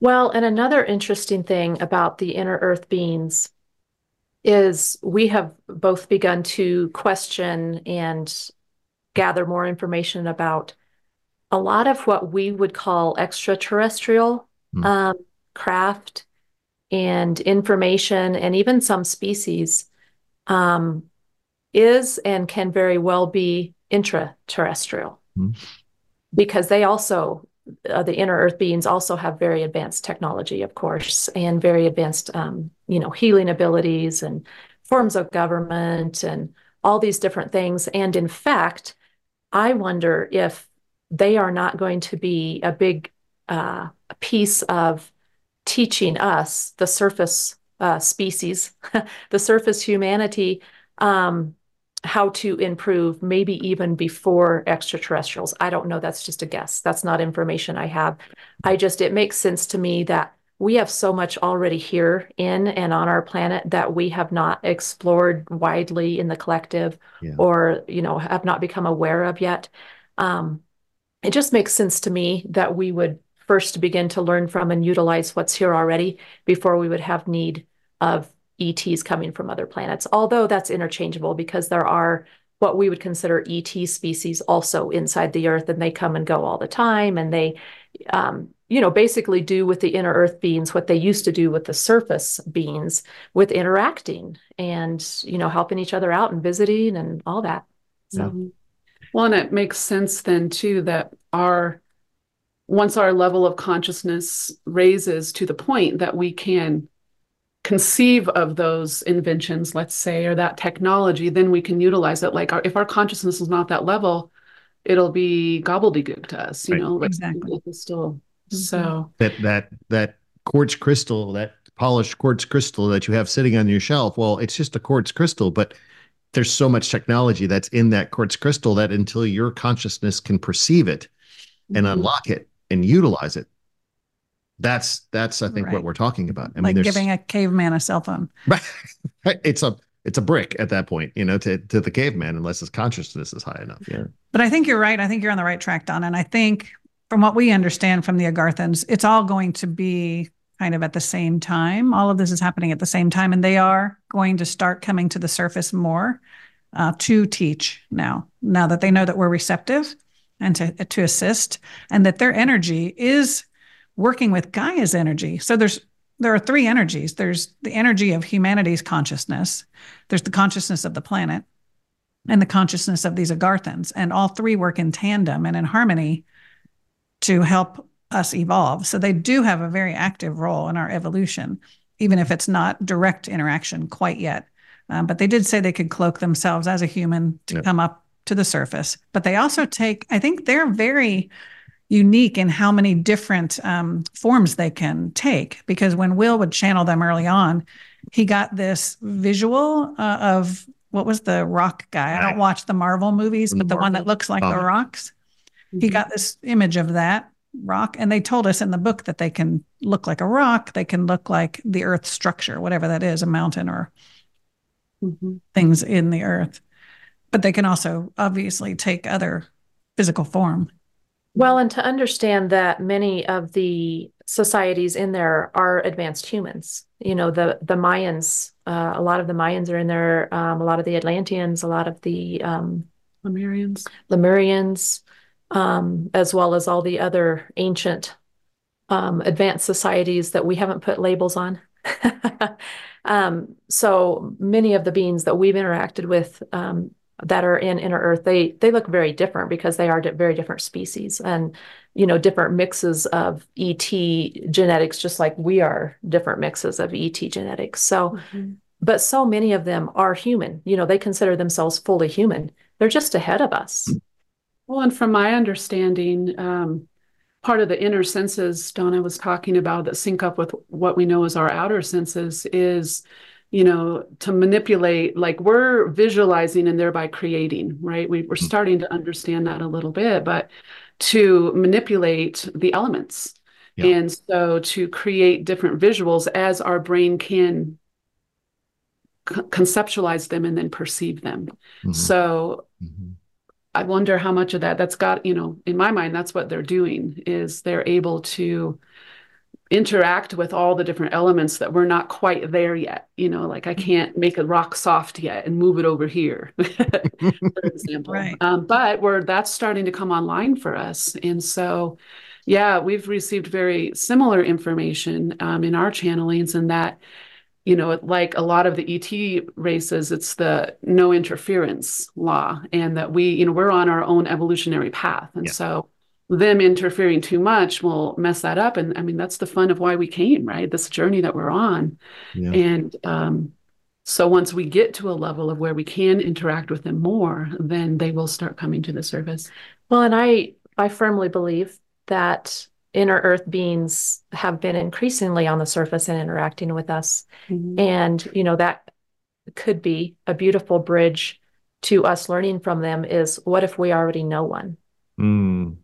Well, and another interesting thing about the inner earth beings is we have both begun to question and gather more information about a lot of what we would call extraterrestrial mm. um, craft and information, and even some species um, is and can very well be intraterrestrial mm. because they also uh, the inner earth beings also have very advanced technology, of course, and very advanced, um, you know, healing abilities and forms of government and all these different things. And in fact, I wonder if they are not going to be a big uh, piece of teaching us, the surface uh, species, the surface humanity, um, how to improve maybe even before extraterrestrials. I don't know. That's just a guess. That's not information I have. I just, it makes sense to me that we have so much already here in and on our planet that we have not explored widely in the collective yeah. or, you know, have not become aware of yet. Um, it just makes sense to me that we would first begin to learn from and utilize what's here already before we would have need of ETs coming from other planets, although that's interchangeable because there are what we would consider ET species also inside the Earth, and they come and go all the time, and they, um, you know, basically do with the inner Earth beings what they used to do with the surface beings, with interacting and you know helping each other out and visiting and all that. So, mm-hmm. well, and it makes sense then too that our once our level of consciousness raises to the point that we can conceive of those inventions, let's say, or that technology, then we can utilize it. Like our, if our consciousness is not that level, it'll be gobbledygook to us, you right. know. Exactly. Still, so that that that quartz crystal, that polished quartz crystal that you have sitting on your shelf, well, it's just a quartz crystal, but there's so much technology that's in that quartz crystal that until your consciousness can perceive it and mm-hmm. unlock it and utilize it, that's that's I think right. what we're talking about. I like mean, giving a caveman a cell phone. Right. It's a it's a brick at that point, you know, to to the caveman, unless his consciousness is high enough. Yeah. But I think you're right. I think you're on the right track, Don. And I think from what we understand from the Agarthans, it's all going to be kind of at the same time. All of this is happening at the same time, and they are going to start coming to the surface more uh, to teach now. Now that they know that we're receptive and to to assist, and that their energy is working with Gaia's energy. So there's there are three energies there's the energy of humanity's consciousness, there's the consciousness of the planet, and the consciousness of these Agarthans. And all three work in tandem and in harmony to help us evolve. So they do have a very active role in our evolution, even if it's not direct interaction quite yet. Um, but they did say they could cloak themselves as a human to yep. come up to the surface. But they also take, I think they're very unique in how many different um, forms they can take. Because when Will would channel them early on, he got this visual uh, of what was the rock guy? I don't watch the Marvel movies, but the one that looks like the rocks. Mm-hmm. He got this image of that rock, and they told us in the book that they can look like a rock, they can look like the earth structure, whatever that is, a mountain or mm-hmm. things in the earth. But they can also obviously take other physical form. Well, and to understand that many of the societies in there are advanced humans. You know, the the Mayans, uh, a lot of the Mayans are in there. Um, a lot of the Atlanteans, a lot of the um, Lemurians, Lemurians, um, as well as all the other ancient um, advanced societies that we haven't put labels on. Um, so many of the beings that we've interacted with um, that are in inner earth they they look very different because they are very different species and you know different mixes of et genetics just like we are different mixes of et genetics. So mm-hmm. but so many of them are human. You know they consider themselves fully human. They're just ahead of us. Well and from my understanding um, part of the inner senses donna was talking about that sync up with what we know as our outer senses is you know, to manipulate, like we're visualizing and thereby creating, right? We, we're mm-hmm. starting to understand that a little bit, but to manipulate the elements. Yeah. And so to create different visuals as our brain can conceptualize them and then perceive them. Mm-hmm. So mm-hmm. I wonder how much of that that's got, you know, in my mind, that's what they're doing is they're able to interact with all the different elements that we're not quite there yet. You know, like I can't make a rock soft yet and move it over here, for example. Right. Um, but we're that's starting to come online for us, and so yeah, we've received very similar information um, in our channelings, and that you know, like a lot of the ET races, it's the no interference law, and that we, you know, we're on our own evolutionary path, and yeah. so them interfering too much will mess that up. And I mean, that's the fun of why we came, right? This journey that we're on. Yeah. And um, so once we get to a level of where we can interact with them more, then they will start coming to the surface. Well, and I I firmly believe that inner earth beings have been increasingly on the surface and interacting with us. Mm-hmm. And, you know, that could be a beautiful bridge to us learning from them is what if we already know one? Mm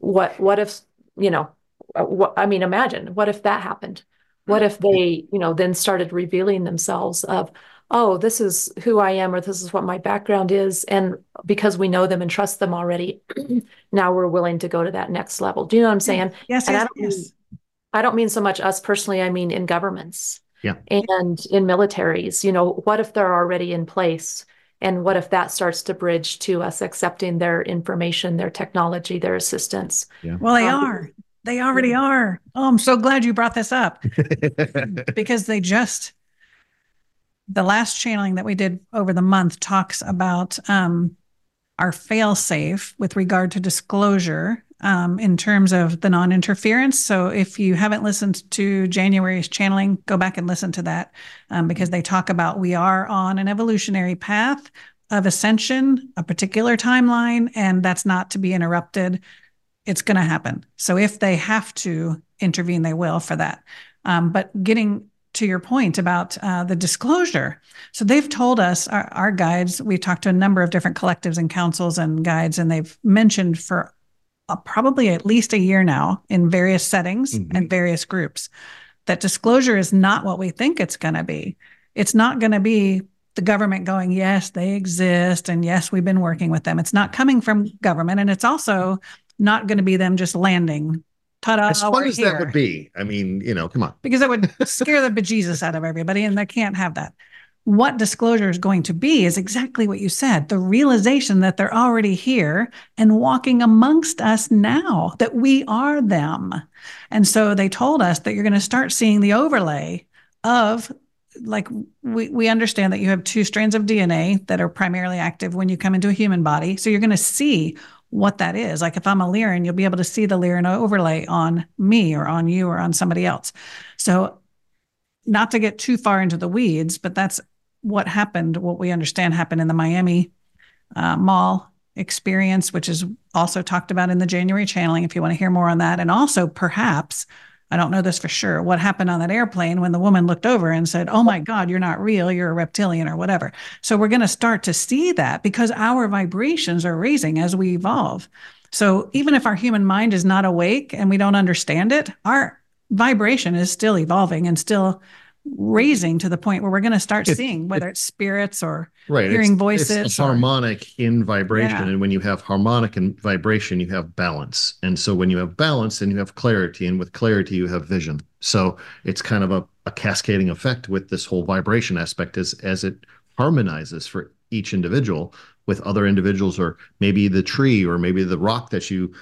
what what if you know uh, what i mean imagine what if that happened? What if they you know then started revealing themselves of oh this is who i am or this is what my background is and because we know them and trust them already now we're willing to go to that next level. Do you know what i'm saying? Yes, and yes, I, don't yes. Mean, I don't mean so much us personally i mean in governments yeah. and in militaries. You know what if they're already in place and what if that starts to bridge to us accepting their information, their technology, their assistance? Yeah. Well, they um, are. They already are. Oh, I'm so glad you brought this up because they just, the last channeling that we did over the month talks about um, our fail safe with regard to disclosure um, in terms of the non interference. So if you haven't listened to January's channeling, go back and listen to that um, because they talk about we are on an evolutionary path of ascension, a particular timeline, and that's not to be interrupted. It's going to happen. So if they have to intervene, they will for that. Um, but getting to your point about uh, the disclosure. So they've told us, our, our guides, we've talked to a number of different collectives and councils and guides, and they've mentioned for probably at least a year now in various settings mm-hmm. and various groups that disclosure is not what we think it's going to be. It's not going to be the government going, yes, they exist. And yes, we've been working with them. It's not coming from government. And it's also not going to be them just landing. Ta-da, as fun as here. that would be. I mean, you know, come on. Because that would scare the bejesus out of everybody. And they can't have that. What disclosure is going to be is exactly what you said the realization that they're already here and walking amongst us now, that we are them. And so they told us that you're going to start seeing the overlay of like we, we understand that you have two strands of DNA that are primarily active when you come into a human body. So you're going to see what that is. Like if I'm a Lyran, you'll be able to see the Lyran overlay on me or on you or on somebody else. So not to get too far into the weeds, but that's what happened, what we understand happened in the Miami uh, Mall experience, which is also talked about in the January channeling, if you want to hear more on that. And also, perhaps, I don't know this for sure, what happened on that airplane when the woman looked over and said, Oh my God, you're not real, you're a reptilian or whatever. So we're going to start to see that because our vibrations are raising as we evolve. So even if our human mind is not awake and we don't understand it, our vibration is still evolving and still raising to the point where we're going to start it's, seeing whether it's, it's spirits or right, hearing it's, voices. It's harmonic in vibration. Yeah. And when you have harmonic and vibration, you have balance. And so when you have balance, then you have clarity. And with clarity, you have vision. So it's kind of a, a cascading effect with this whole vibration aspect as, as it harmonizes for each individual with other individuals, or maybe the tree, or maybe the rock that you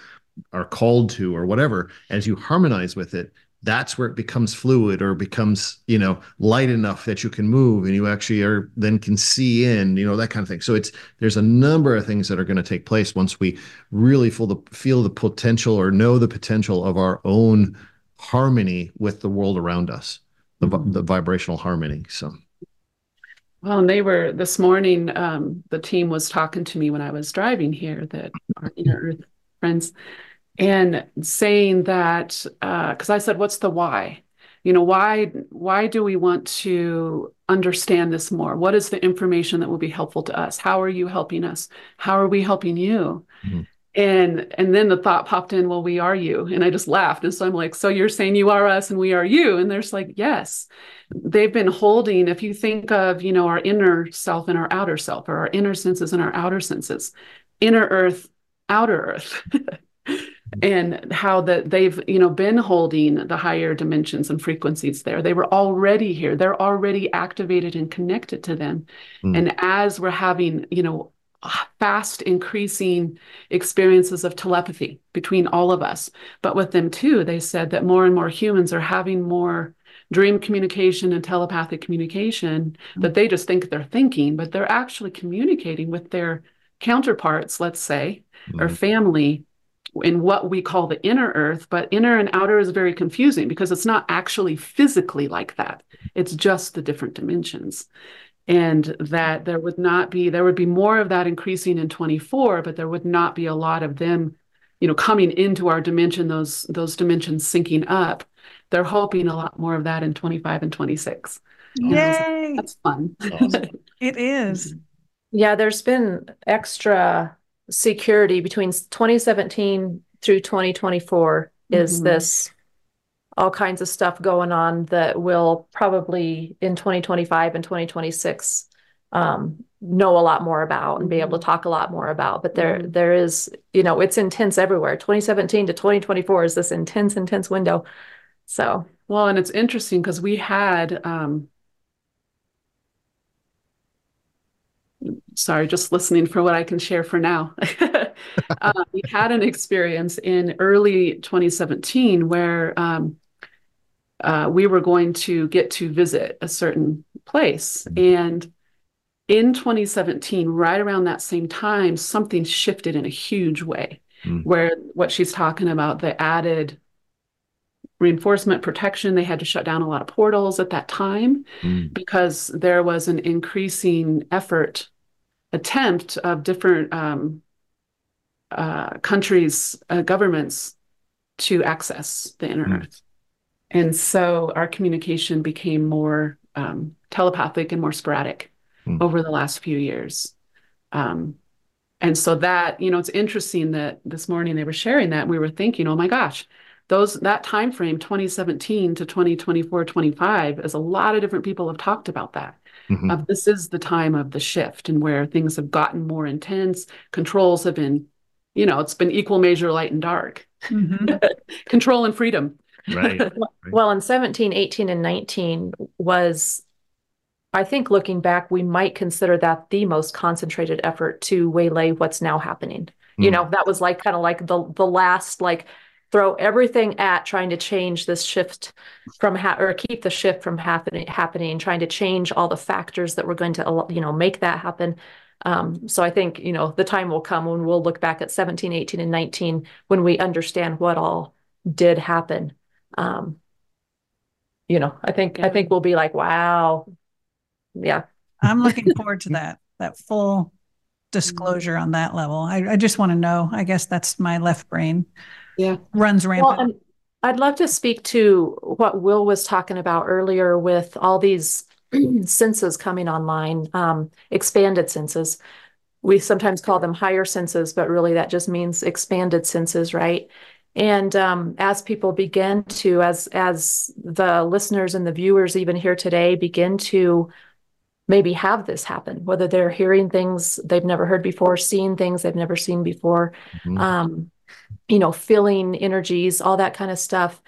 are called to, or whatever. As you harmonize with it, that's where it becomes fluid or becomes you know light enough that you can move and you actually are then can see in you know that kind of thing so it's there's a number of things that are going to take place once we really feel the feel the potential or know the potential of our own harmony with the world around us the, mm-hmm. the vibrational harmony so well and they were this morning um, the team was talking to me when i was driving here that our inner earth friends and saying that because uh, I said, "What's the why?" You know, why why do we want to understand this more? What is the information that will be helpful to us? How are you helping us? How are we helping you? Mm-hmm. And and then the thought popped in, well, we are you. And I just laughed. And so I'm like, so you're saying you are us and we are you. And there's like, yes. They've been holding, if you think of, you know, our inner self and our outer self, or our inner senses and our outer senses, inner earth, outer earth. and how that they've you know been holding the higher dimensions and frequencies there they were already here they're already activated and connected to them mm. and as we're having you know fast increasing experiences of telepathy between all of us but with them too they said that more and more humans are having more dream communication and telepathic communication mm. that they just think they're thinking but they're actually communicating with their counterparts let's say mm. or family in what we call the inner earth, but inner and outer is very confusing because it's not actually physically like that. It's just the different dimensions. And that there would not be, there would be more of that increasing in 24, but there would not be a lot of them, you know, coming into our dimension, those those dimensions syncing up. They're hoping a lot more of that in 25 and 26. Yay! Like, That's fun. Awesome. it is. Yeah, there's been extra security between 2017 through 2024 mm-hmm. is this all kinds of stuff going on that will probably in 2025 and 2026 um, know a lot more about and be able to mm-hmm. talk a lot more about but there mm-hmm. there is you know it's intense everywhere 2017 to 2024 is this intense intense window so well and it's interesting because we had um, sorry, just listening for what I can share for now. uh, we had an experience in early 2017 where um, uh, we were going to get to visit a certain place. Mm-hmm. And in 2017, right around that same time, something shifted in a huge way, mm. where what she's talking about, the added reinforcement protection. They had to shut down a lot of portals at that time mm. because there was an increasing effort attempt of different um, uh, countries, uh, governments to access the inner earth. mm. And so our communication became more um, telepathic and more sporadic mm. over the last few years. Um, and so that, you know, it's interesting that this morning they were sharing that. We were thinking, oh my gosh, those that time frame 2017 to 2024 25 as a lot of different people have talked about that mm-hmm. of this is the time of the shift and where things have gotten more intense. Controls have been, you know, it's been equal measure light and dark. Mm-hmm. Control and freedom. Right. right. Well, in 17, 18, and 19 was I think looking back, we might consider that the most concentrated effort to waylay what's now happening. You Mm. know, that was like kind of like the the last like throw everything at trying to change this shift from ha- or keep the shift from happening happening, trying to change all the factors that were going to you know make that happen. Um, so I think you know the time will come when we'll look back at 17, 18, and 19 when we understand what all did happen. Um, you know, I think I think we'll be like, wow, yeah. I'm looking forward to that, that full disclosure on that level. I, I just want to know. I guess that's my left brain Yeah. runs Well, rampant. and I'd love to speak to what Will was talking about earlier with all these senses coming online, um, expanded senses. We sometimes call them higher senses, but really that just means expanded senses, right? And um, as people begin to, as as the listeners and the viewers even here today begin to maybe have this happen, whether they're hearing things they've never heard before, seeing things they've never seen before, Mhm. um, you know, filling energies, all that kind of stuff.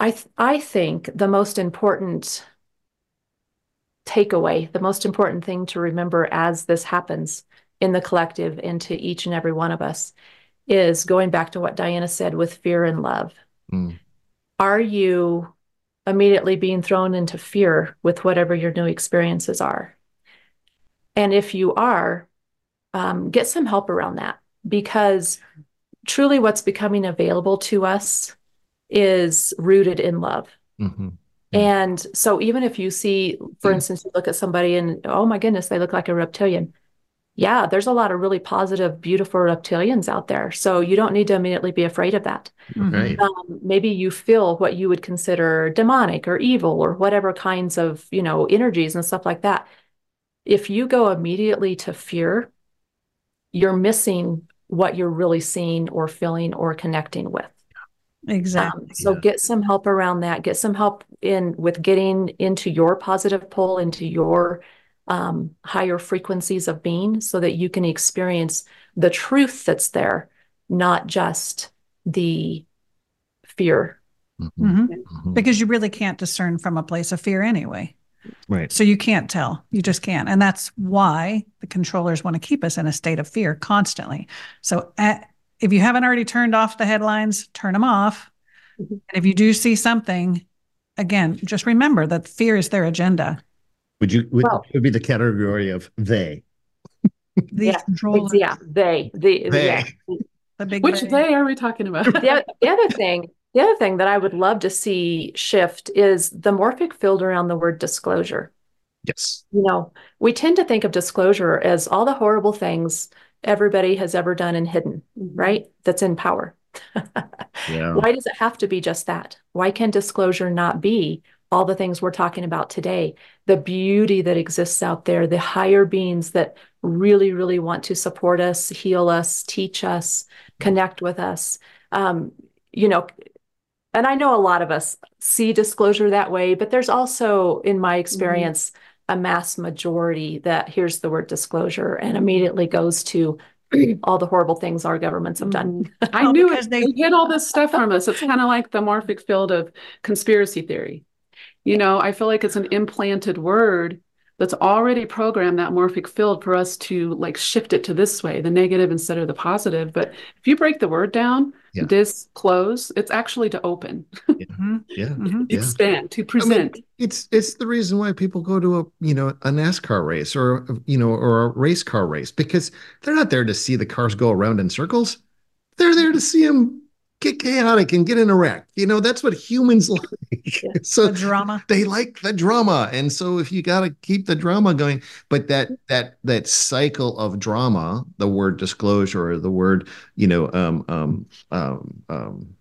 I th- I think the most important takeaway, the most important thing to remember as this happens in the collective and to each and every one of us is going back to what Diana said with fear and love. Mm. Are you immediately being thrown into fear with whatever your new experiences are? And if you are, um, get some help around that because truly what's becoming available to us is rooted in love. Mhm. And so even if you see, for Mm. instance, you look at somebody and, oh my goodness, they look like a reptilian. Yeah, there's a lot of really positive, beautiful reptilians out there. So you don't need to immediately be afraid of that. Mhm. Right. Um, maybe you feel what you would consider demonic or evil or whatever kinds of, you know, energies and stuff like that. If you go immediately to fear, you're missing what you're really seeing or feeling or connecting with. Exactly. Um, so Yeah. get some help around that. Get some help in with getting into your positive pole, into your um, higher frequencies of being, so that you can experience the truth that's there, not just the fear. Mhm. Mhm. Mhm. Because you really can't discern from a place of fear anyway. Right. So you can't tell. You just can't. And that's why the controllers want to keep us in a state of fear constantly. So at, if you haven't already turned off the headlines, turn them off. Mhm. And if you do see something, again, just remember that fear is their agenda. Would you would, Well- would be the category of they? These Yeah, controllers, yeah, they, the, They. yeah. the big Which they. they are we talking about? the, the other thing, the other thing that I would love to see shift is the morphic field around the word disclosure. Yes. You know, we tend to think of disclosure as all the horrible things everybody has ever done and hidden, right? That's in power. Yeah. Why does it have to be just that? Why can disclosure not be all the things we're talking about today? The beauty that exists out there, the higher beings that really, really want to support us, heal us, teach us, connect with us. Um, you know, and I know a lot of us see disclosure that way, but there's also, in my mm-hmm. experience, a mass majority that hears the word disclosure and immediately goes to all the horrible things our governments have done. Mm-hmm. I Oh, knew it. they- They hid all this stuff from us. It's kind of like the morphic field of conspiracy theory. You know, I feel like it's an implanted word that's already programmed that morphic field for us to like shift it to this way, the negative instead of the positive. But if you break the word down, Yeah. close, it's actually to open, Mhm, Yeah. mhm. Expand, to I mean, present. it's it's the reason why people go to a you know a NASCAR race or you know or a race car race because they're not there to see the cars go around in circles. They're there to see them get chaotic and get in a wreck. You know that's what humans like. So The drama. they like the drama, and so if you got to keep the drama going, but that that that cycle of drama, the word disclosure, or the word you know um um um um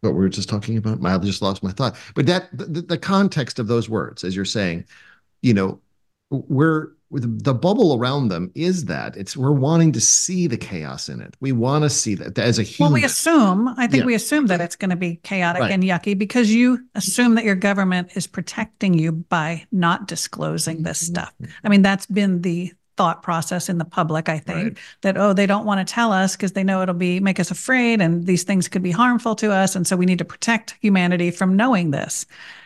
what we were just talking about. I just lost my thought. But that the, the context of those words, as you're saying, you know, we're the bubble around them is that it's we're wanting to see the chaos in it. We want to see that as a human. Well, we assume, I think Yeah. we assume that it's going to be chaotic Right. and yucky because you assume that your government is protecting you by not disclosing this Mm-hmm. stuff. I mean, that's been the thought process in the public, I think, Right. that, oh, they don't want to tell us because they know it'll be make us afraid and these things could be harmful to us. And so we need to protect humanity from knowing this.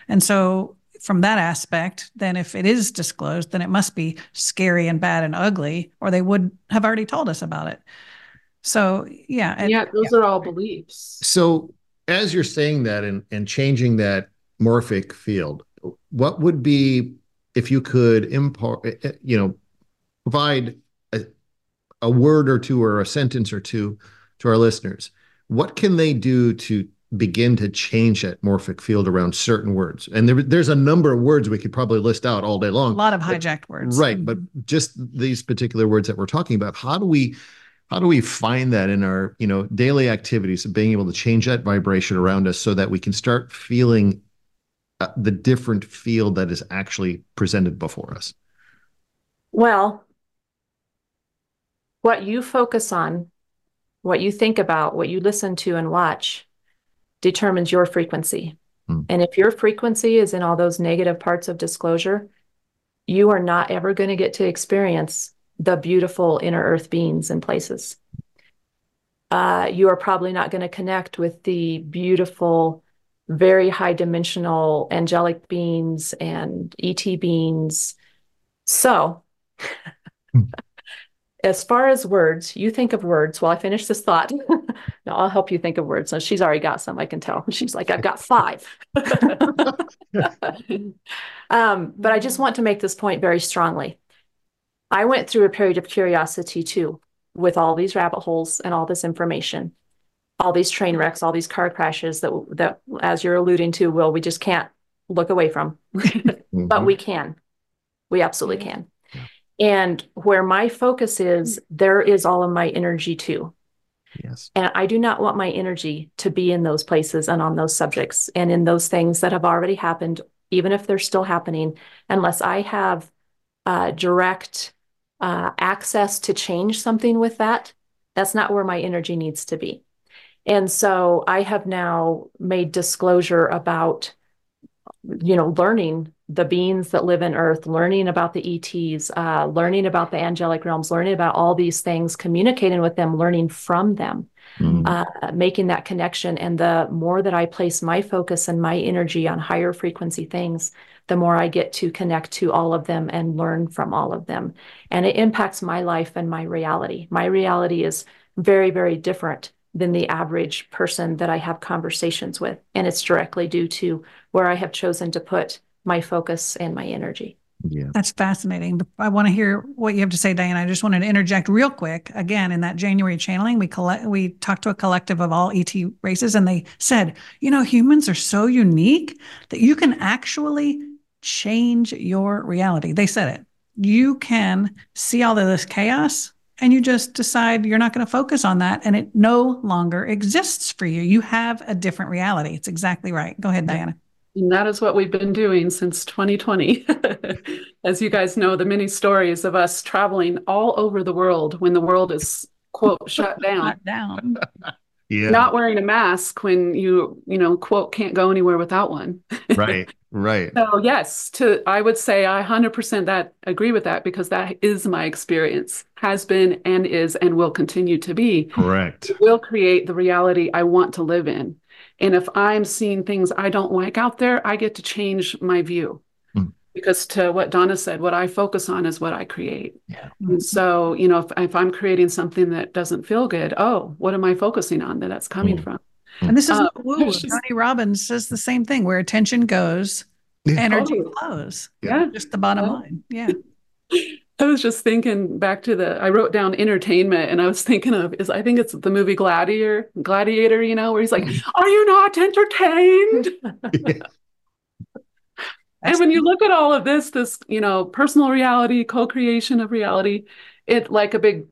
And so from that aspect, then if it is disclosed, then it must be scary and bad and ugly, or they would have already told us about it. So yeah, and, yeah, those yeah. are all beliefs. So as you're saying that and and changing that morphic field, what would be if you could impart, eh, eh, you know, provide a, a word or two or a sentence or two to our listeners? What can they do to begin to change that morphic field around certain words. And there, there's a number of words we could probably list out all day long. A lot of hijacked but, words. Right. But just these particular words that we're talking about, how do we how do we find that in our you know daily activities of being able to change that vibration around us so that we can start feeling uh, the different field that is actually presented before us? Well, what you focus on, what you think about, what you listen to and watch determines your frequency. Hmm. And if your frequency is in all those negative parts of disclosure, you are not ever going to get to experience the beautiful inner earth beings and places. Uh, you are probably not going to connect with the beautiful, very high dimensional angelic beings and ET beings. So, hmm as far as words, you think of words while I finish this thought. no, I'll help you think of words. So she's already got some, I can tell. She's like, I've got five. um, but I just want to make this point very strongly. I went through a period of curiosity too, with all these rabbit holes and all this information, all these train wrecks, all these car crashes that, that as you're alluding to, Will, we just can't look away from. mm-hmm. But we can. We absolutely can. And where my focus is, there is all of my energy too. Yes. And I do not want my energy to be in those places and on those subjects and in those things that have already happened, even if they're still happening, unless I have uh, direct uh, access to change something with that. That's not where my energy needs to be. And so I have now made disclosure about, you know, learning the beings that live in earth learning about the ets uh, learning about the angelic realms learning about all these things communicating with them learning from them mm. uh, making that connection. And the more that i place my focus and my energy on higher frequency things the more i get to connect to all of them and learn from all of them. And it impacts my life and my reality. My reality is very very different than the average person that i have conversations with. And it's directly due to where i have chosen to put my focus and my energy. Yeah. That's fascinating. I want to hear what you have to say, Diane. I just wanted to interject real quick. Again, in that January channeling, we collect we talked to a collective of all ET races, and they said, you know, humans are so unique that you can actually change your reality. They said it. You can see all of this chaos and you just decide you're not going to focus on that and it no longer exists for you. You have a different reality. It's exactly right. Go ahead, Diana. And that is what we've been doing since 2020. As you guys know, the many stories of us traveling all over the world when the world is, quote, shut down. Shut down. yeah. Not wearing a mask when you, you know, quote, can't go anywhere without one. right. Right. So yes, to I would say I 100% that agree with that because that is my experience, has been and is and will continue to be. Correct. It will create the reality I want to live in. And if I'm seeing things I don't like out there, I get to change my view. Mm. Because to what Donna said, what I focus on is what I create. Yeah. And so, you know, if, if I'm creating something that doesn't feel good, oh, what am I focusing on that that's coming mm. from? And this is uh, woo. Just, Tony Robbins says the same thing where attention goes, energy oh. flows. Yeah. Just the bottom line. Yeah. I was just thinking back to the I wrote down entertainment and I was thinking of is I think it's the movie Gladiator, Gladiator, you know, where he's like, mm. "Are you not entertained?" yeah. and when you look at all of this this, you know, personal reality, co-creation of reality, it like a big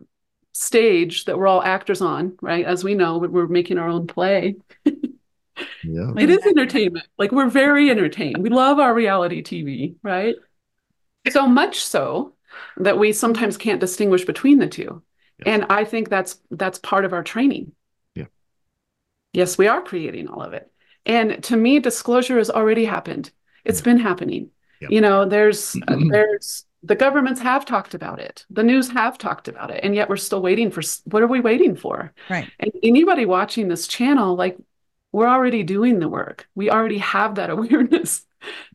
stage that we're all actors on, right? As we know, we're making our own play. yeah. It is entertainment. Like we're very entertained. We love our reality TV, right? So much so that we sometimes can't distinguish between the two. Yeah. And I think that's that's part of our training. Yeah. Yes, we are creating all of it. And to me, disclosure has already happened. It's yeah. been happening. Yeah. You know, there's uh, there's the governments have talked about it. The news have talked about it. And yet we're still waiting for what are we waiting for? Right. And anybody watching this channel, like we're already doing the work. We already have that awareness.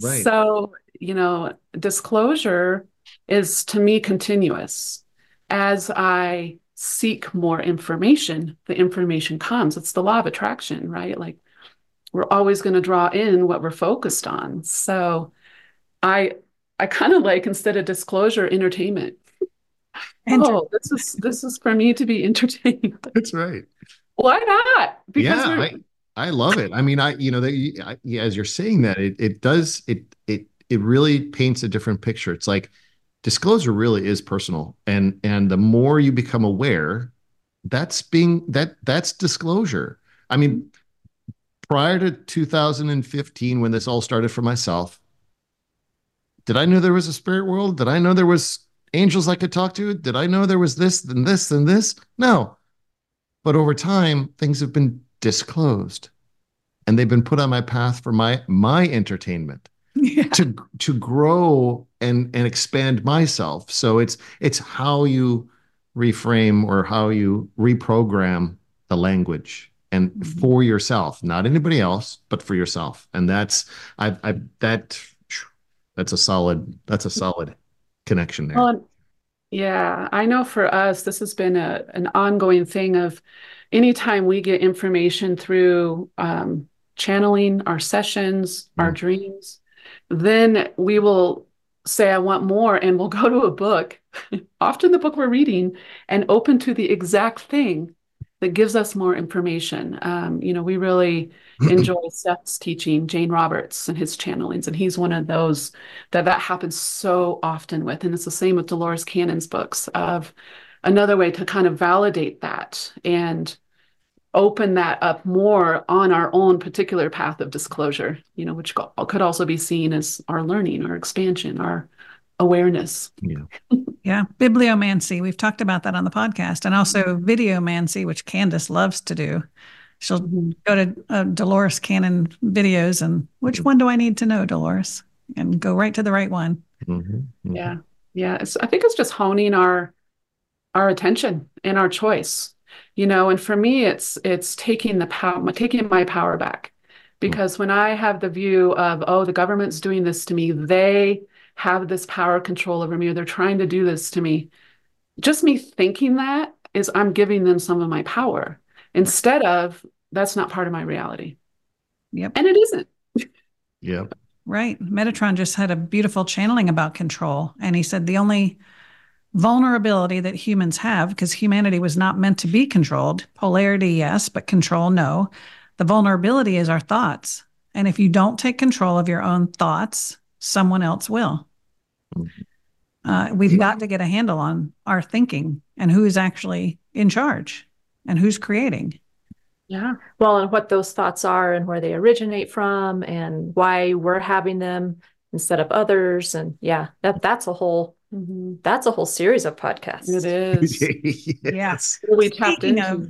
Right. So, you know, disclosure is to me continuous. As I seek more information, the information comes. It's the law of attraction, right? Like we're always going to draw in what we're focused on. So I I kind of like instead of disclosure, entertainment. Enter- oh, this is this is for me to be entertained. That's right. Why not? Because yeah, I, I love it. I mean, I you know, that as you're saying that, it it does it it it really paints a different picture. It's like disclosure really is personal, and and the more you become aware, that's being that that's disclosure. I mean, prior to 2015, when this all started for myself, did I know there was a spirit world? Did I know there was angels I could talk to? Did I know there was this and this and this? No. But over time, things have been disclosed and they've been put on my path for my my entertainment yeah. to to grow and and expand myself so it's it's how you reframe or how you reprogram the language and mm-hmm. for yourself not anybody else but for yourself and that's i i that that's a solid that's a solid connection there well, yeah i know for us this has been a an ongoing thing of anytime we get information through um, channeling our sessions, mm. our dreams, then we will say, I want more, and we'll go to a book, often the book we're reading, and open to the exact thing that gives us more information. Um, you know, we really enjoy Seth's teaching, Jane Roberts and his channelings, and he's one of those that that happens so often with. And it's the same with Dolores Cannon's books of another way to kind of validate that and open that up more on our own particular path of disclosure, you know, which could also be seen as our learning, our expansion, our awareness. Yeah. yeah. Bibliomancy. We've talked about that on the podcast and also videomancy, which Candace loves to do. She'll mm-hmm. go to uh, Dolores Cannon videos and which one do I need to know, Dolores? And go right to the right one. Mm-hmm. Mm-hmm. Yeah. Yeah. It's, I think it's just honing our our attention and our choice you know and for me it's it's taking the power taking my power back. Hmm. Because when i have the view of oh the government's doing this to me they have this power control over me or they're trying to do this to me just me thinking that is i'm giving them some of my power hmm. instead of that's not part of my reality. Yep. And it isn't. Yep. Right. Metatron just had a beautiful channeling about control and he said the only vulnerability that humans have because humanity was not meant to be controlled. Polarity, yes, but control, no. The vulnerability is our thoughts. And if you don't take control of your own thoughts, someone else will. Uh, we've got to get a handle on our thinking and who is actually in charge and who's creating. Yeah. Well, and what those thoughts are and where they originate from and why we're having them instead of others. And yeah, that that's a whole Mm-hmm. That's a whole series of podcasts. It is. yes. We tapped into. Of,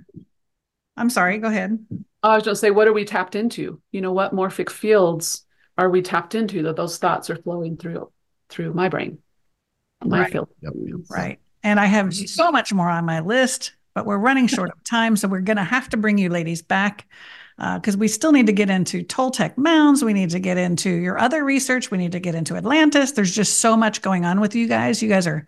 I'm sorry, go ahead. I was just say, what are we tapped into? You know, what morphic fields are we tapped into that those thoughts are flowing through through my brain, my right. field. Yep. Right. And I have so much more on my list, but we're running short of time. So we're going to have to bring you ladies back because uh, we still need to get into Toltec mounds. We need to get into your other research. We need to get into Atlantis. There's just so much going on with you guys. You guys are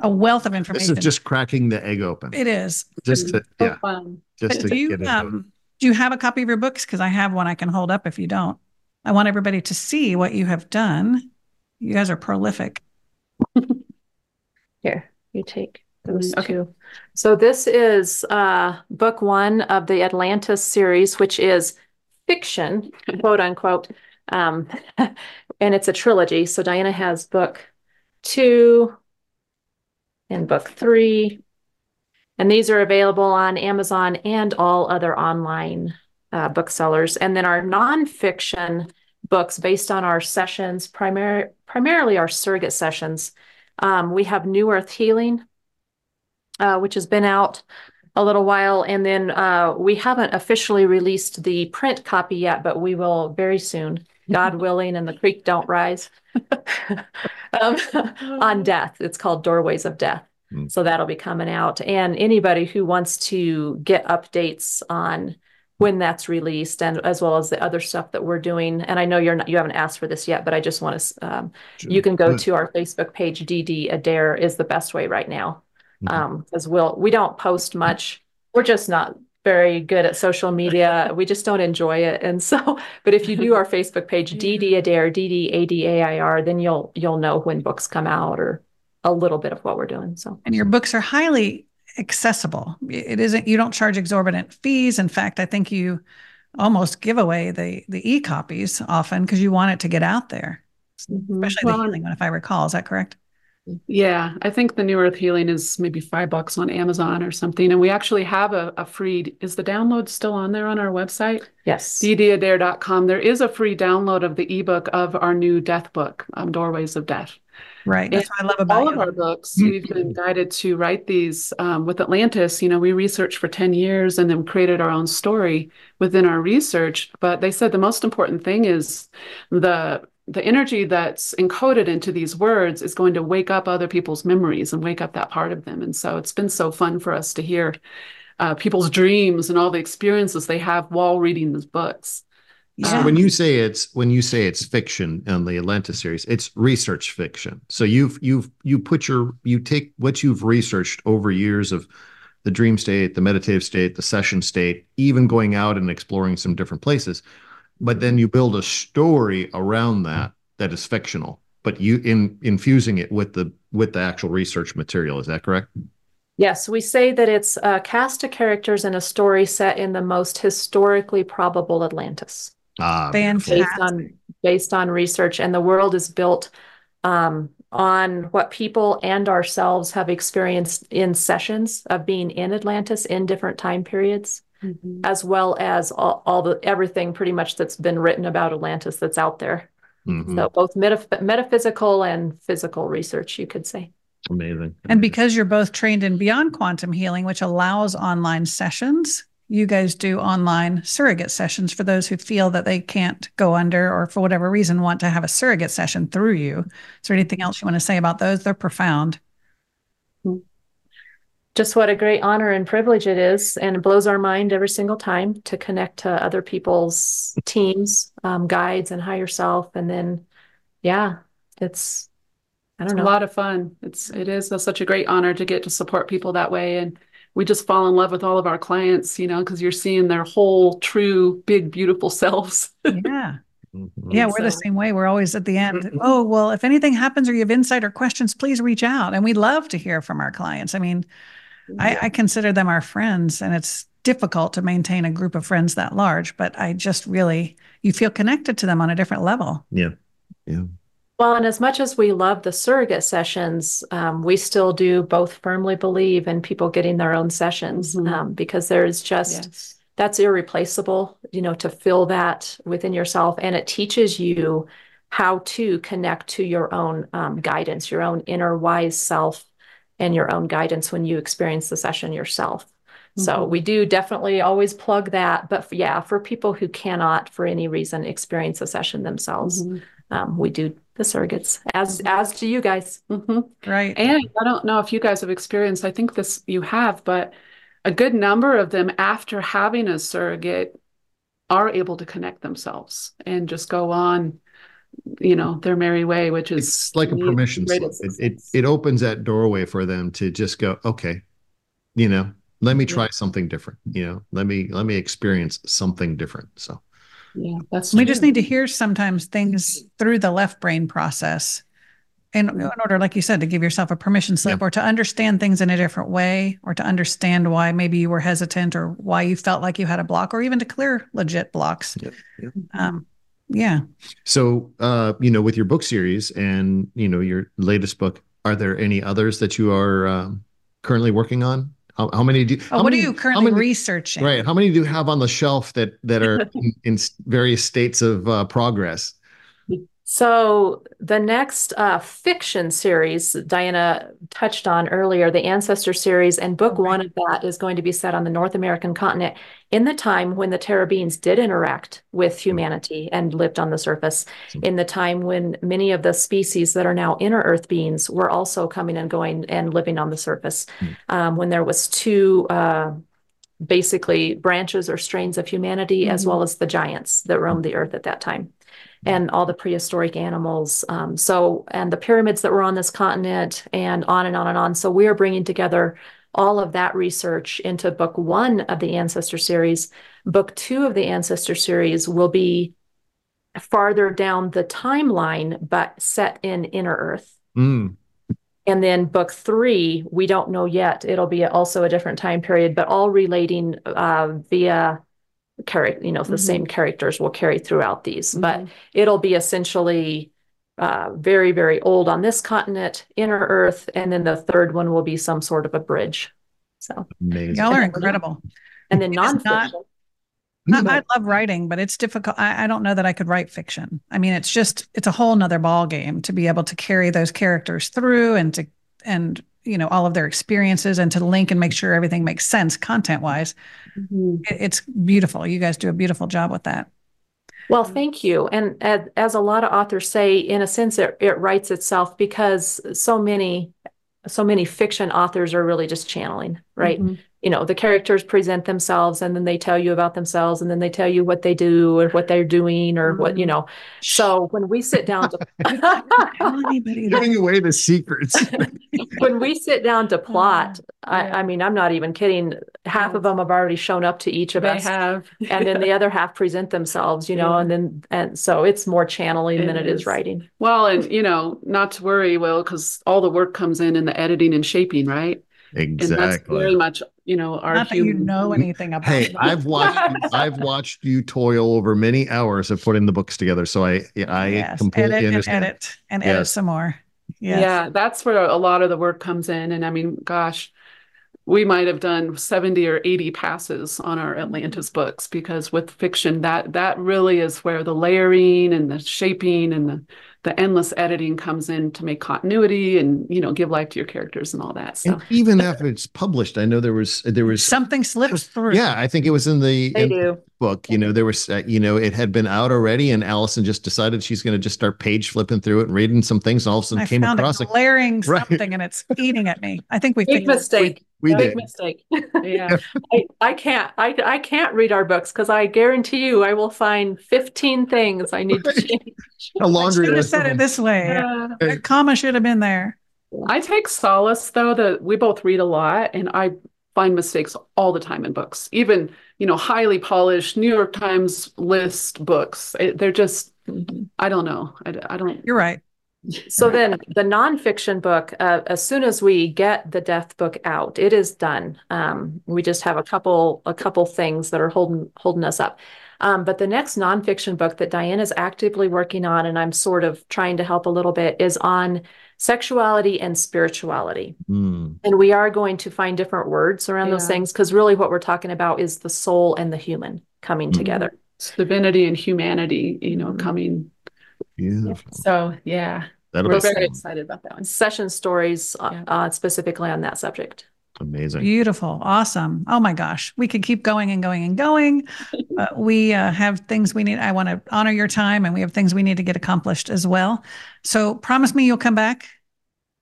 a wealth of information. This is just cracking the egg open. It is. Just to, so yeah. Fun. Just to do you, um, do you have a copy of your books? Because I have one I can hold up if you don't. I want everybody to see what you have done. You guys are prolific. Here, you take those okay. two. So this is uh, book one of the Atlantis series, which is fiction, quote unquote, um, and it's a trilogy. So Diana has book two and book three, and these are available on Amazon and all other online uh, booksellers. And then our nonfiction books, based on our sessions, primar- primarily our surrogate sessions. Um, we have New Earth Healing, uh, which has been out a little while. And then uh, we haven't officially released the print copy yet, but we will very soon, God willing, and the creek don't rise um, on death. It's called Doorways of Death. Mm. So that'll be coming out. And anybody who wants to get updates on when that's released and as well as the other stuff that we're doing. And I know you're not, you haven't asked for this yet, but I just want to, um, sure. you can go to our Facebook page. DD Adair is the best way right now. Mm-hmm. Um, we'll, we don't post much. We're just not very good at social media. we just don't enjoy it. And so, but if you do our Facebook page, DD Adair, D-D-A-D-A-I-R, then you'll, you'll know when books come out or a little bit of what we're doing. So, and your books are highly accessible. It isn't, you don't charge exorbitant fees. In fact, I think you almost give away the, the e-copies often because you want it to get out there, mm-hmm. especially well, the healing one, if I recall. Is that correct? Yeah, I think the New Earth Healing is maybe five bucks on Amazon or something. And we actually have a, a free, is the download still on there on our website? Yes. ddadair.com. There is a free download of the ebook of our new death book, um, Doorways of Death. Right. That's and what I love about all you. of our books. Mm-hmm. We've been guided to write these um, with Atlantis. You know, we researched for 10 years and then created our own story within our research. But they said the most important thing is the the energy that's encoded into these words is going to wake up other people's memories and wake up that part of them. And so it's been so fun for us to hear uh, people's dreams and all the experiences they have while reading these books. So when you say it's when you say it's fiction in the Atlantis series, it's research fiction. So you've you've you put your you take what you've researched over years of the dream state, the meditative state, the session state, even going out and exploring some different places, but then you build a story around that that is fictional, but you in infusing it with the with the actual research material. Is that correct? Yes, we say that it's a cast of characters in a story set in the most historically probable Atlantis. Ah, Fantastic. Based on based on research, and the world is built um, on what people and ourselves have experienced in sessions of being in Atlantis in different time periods, mm-hmm. as well as all, all, the everything pretty much that's been written about Atlantis that's out there. Mm-hmm. So both metaph- metaphysical and physical research, you could say. Amazing. Amazing. And because you're both trained in beyond quantum healing, which allows online sessions, you guys do online surrogate sessions for those who feel that they can't go under or for whatever reason want to have a surrogate session through you. Is there anything else you want to say about those? They're profound. Just what a great honor and privilege it is, and it blows our mind every single time to connect to other people's teams, um, guides, and higher self. And then, yeah, it's I don't it's know, a lot of fun. It's it is a, such a great honor to get to support people that way and we just fall in love with all of our clients, you know, because you're seeing their whole true, big, beautiful selves. yeah. Mm-hmm. Yeah, we're so. the same way. We're always at the end. Mm-hmm. Oh, well, if anything happens or you have insight or questions, please reach out. And we love to hear from our clients. I mean, yeah. I, I consider them our friends, and it's difficult to maintain a group of friends that large, but I just really, you feel connected to them on a different level. Yeah. Yeah. Well, and as much as we love the surrogate sessions, um, we still do both firmly believe in people getting their own sessions mm-hmm. um, because there's just yes. that's irreplaceable, you know, to fill that within yourself. And it teaches you how to connect to your own um, guidance, your own inner wise self, and your own guidance when you experience the session yourself. Mm-hmm. So we do definitely always plug that. But for, yeah, for people who cannot, for any reason, experience a session themselves, mm-hmm. um, we do the surrogates as as to you guys mm-hmm. right and i don't know if you guys have experienced i think this you have but a good number of them after having a surrogate are able to connect themselves and just go on you know their merry way which is it's like a permission slip it, it, it opens that doorway for them to just go okay you know let me try yeah. something different you know let me let me experience something different so yeah, that's we true. just need to hear sometimes things through the left brain process in, in order, like you said, to give yourself a permission slip yeah. or to understand things in a different way or to understand why maybe you were hesitant or why you felt like you had a block or even to clear legit blocks. Yeah. yeah. Um, yeah. So, uh, you know, with your book series and, you know, your latest book, are there any others that you are um, currently working on? How, how many do? Oh, what many, are you currently many, researching? Right. How many do you have on the shelf that that are in, in various states of uh, progress? So the next uh, fiction series Diana touched on earlier, the Ancestor series, and book one of that is going to be set on the North American continent in the time when the Terra beings did interact with humanity and lived on the surface. In the time when many of the species that are now inner Earth beings were also coming and going and living on the surface. Mm. Um, when there was two. Uh, basically branches or strains of humanity, mm-hmm. as well as the giants that roamed the earth at that time and all the prehistoric animals. Um, so, and the pyramids that were on this continent, and on and on and on. So, we are bringing together all of that research into book one of the Ancestor series. Book two of the Ancestor series will be farther down the timeline, but set in Inner Earth. Mm. And then book three, we don't know yet. It'll be also a different time period, but all relating uh, via character, you know, mm-hmm. the same characters will carry throughout these, mm-hmm. but it'll be essentially uh, very, very old on this continent, inner Earth, and then the third one will be some sort of a bridge. So Amazing. y'all are incredible. And then nonfiction. Not, I, I love writing, but it's difficult. I, I, don't know that I could write fiction. I mean, it's just it's a whole nother ball game to be able to carry those characters through and to and you know all of their experiences and to link and make sure everything makes sense content wise mm-hmm. it, it's beautiful you guys do a beautiful job with that well thank you. And as, as a lot of authors say in a sense it, it writes itself because so many so many fiction authors are really just channeling right? Mm-hmm you know the characters present themselves and then they tell you about themselves and then they tell you what they do or what they're doing or what you mm-hmm. know. So when we sit down to giving away the secrets. When we sit down to plot yeah. I, I, mean i'm not even kidding. Half of them have already shown up to each of they us have. and then the other half present themselves you know yeah. and then and so it's more channeling it than is. it is writing. Well and you know not to worry will because all the work comes in in the editing and shaping right Exactly. And that's very much, you know, our Not human... that you know anything about. Hey, I've watched I've watched you toil over many hours of putting the books together, so I I yes. completely edit understand. And edit and yes. edit some more. Yes. Yeah, that's where a lot of the work comes in. And I mean, gosh, we might have done 70 or 80 passes on our Atlantis books because with fiction, that that really is where the layering and the shaping and the the endless editing comes in to make continuity and you know give life to your characters and all that. So and even after it's published, I know there was there was something slips through. Yeah, I think it was in the, in the book. You know, there was uh, you know it had been out already, and Allison just decided she's going to just start page flipping through it and reading some things. And all of a sudden, I came found across a glaring right. something, and it's eating at me. I think we big mistake. We, we big did. mistake. yeah, I, I can't I I can't read our books because I guarantee you I will find fifteen things I need to change. a laundry list. Should have said it this way. Yeah. comma should have been there. I take solace though that we both read a lot and I find mistakes all the time in books. Even, you know, highly polished New York Times list books. It, they're just mm-hmm. I don't know. I, I don't You're right. So then the nonfiction book, uh, as soon as we get the death book out, it is done. Um, we just have a couple a couple things that are holding holding us up. Um, but the next nonfiction book that Diane is actively working on, and I'm sort of trying to help a little bit, is on sexuality and spirituality. Mm. And we are going to find different words around yeah. those things because really what we're talking about is the soul and the human coming mm. together. It's divinity and humanity, you know, mm. coming. Beautiful. So, yeah. That'll we're very excited about that one. Session stories uh, yeah. uh, specifically on that subject. Amazing. Beautiful. Awesome. Oh my gosh. We could keep going and going and going. but we uh, have things we need. I want to honor your time and we have things we need to get accomplished as well. So promise me you'll come back.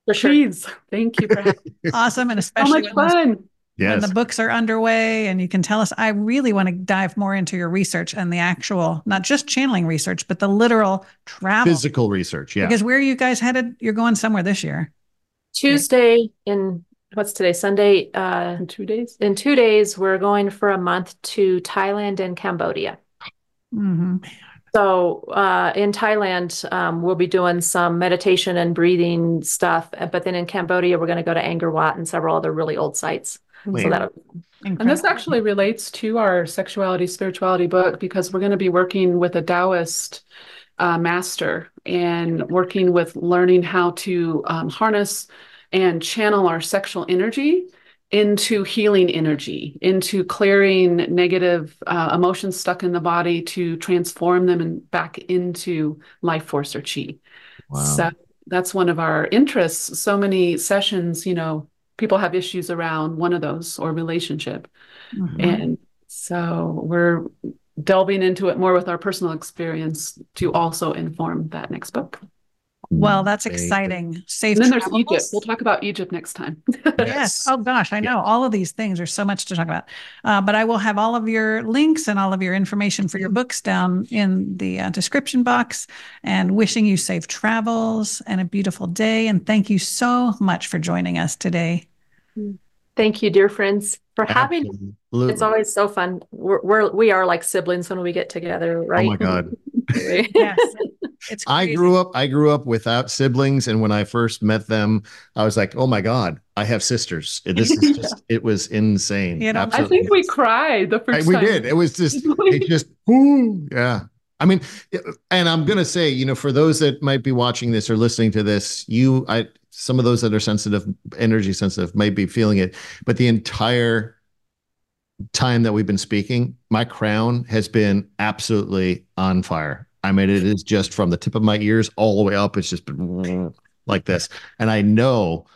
For sure. Please. Thank you for having Awesome. And especially so much fun. Yes. When the books are underway and you can tell us, I really want to dive more into your research and the actual, not just channeling research, but the literal travel. Physical research. Yeah. Because where are you guys headed? You're going somewhere this year. Tuesday in what's today sunday uh in two days in two days we're going for a month to thailand and cambodia mm-hmm. so uh in thailand um, we'll be doing some meditation and breathing stuff but then in cambodia we're going to go to angkor wat and several other really old sites so that and this actually relates to our sexuality spirituality book because we're going to be working with a taoist uh, master and working with learning how to um, harness and channel our sexual energy into healing energy, into clearing negative uh, emotions stuck in the body to transform them and back into life force or chi. Wow. So that's one of our interests. So many sessions, you know, people have issues around one of those or relationship. Mm-hmm. And so we're delving into it more with our personal experience to also inform that next book. Well, that's exciting. Safe And then there's travels. Egypt. We'll talk about Egypt next time. Yes. Oh gosh, I know all of these things. There's so much to talk about. Uh, but I will have all of your links and all of your information for your books down in the uh, description box. And wishing you safe travels and a beautiful day. And thank you so much for joining us today. Thank you, dear friends, for having. Absolutely. It's always so fun. We're, we're we are like siblings when we get together, right? Oh my God. Yes, it's. I grew up I grew up without siblings and when I first met them I was like oh my god I have sisters this is just it was insane You know, I I think we cried the I- first we time. We did it was just it just ooh, yeah I mean and I'm gonna say you know for those that might be watching this or listening to this you I some of those that are sensitive energy sensitive might be feeling it but the entire time that we've been speaking my crown has been absolutely on fire I mean it is just from the tip of my ears all the way up it's just been like this and I know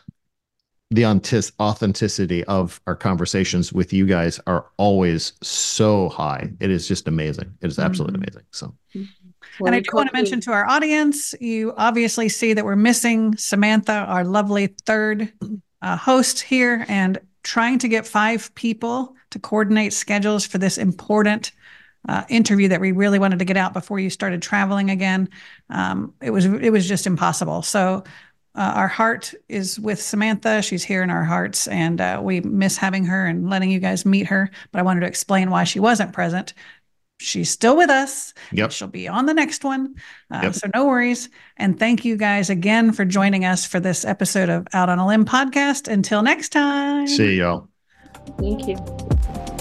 the authenticity of our conversations with you guys are always so high. It is just amazing. It is absolutely Mhm. amazing. So And I do want to mention to our audience, you obviously see that we're missing Samantha, our lovely third uh, host here, and trying to get five people to coordinate schedules for this important uh, interview that we really wanted to get out before you started traveling again. Um, it was it was just impossible. So. Uh, our heart is with Samantha. She's here in our hearts, and uh, we miss having her and letting you guys meet her. But I wanted to explain why she wasn't present. She's still with us. Yep. She'll be on the next one. Uh, Yep. So no worries. And thank you guys again for joining us for this episode of Out on a Limb podcast. Until next time. see y'all. Thank you.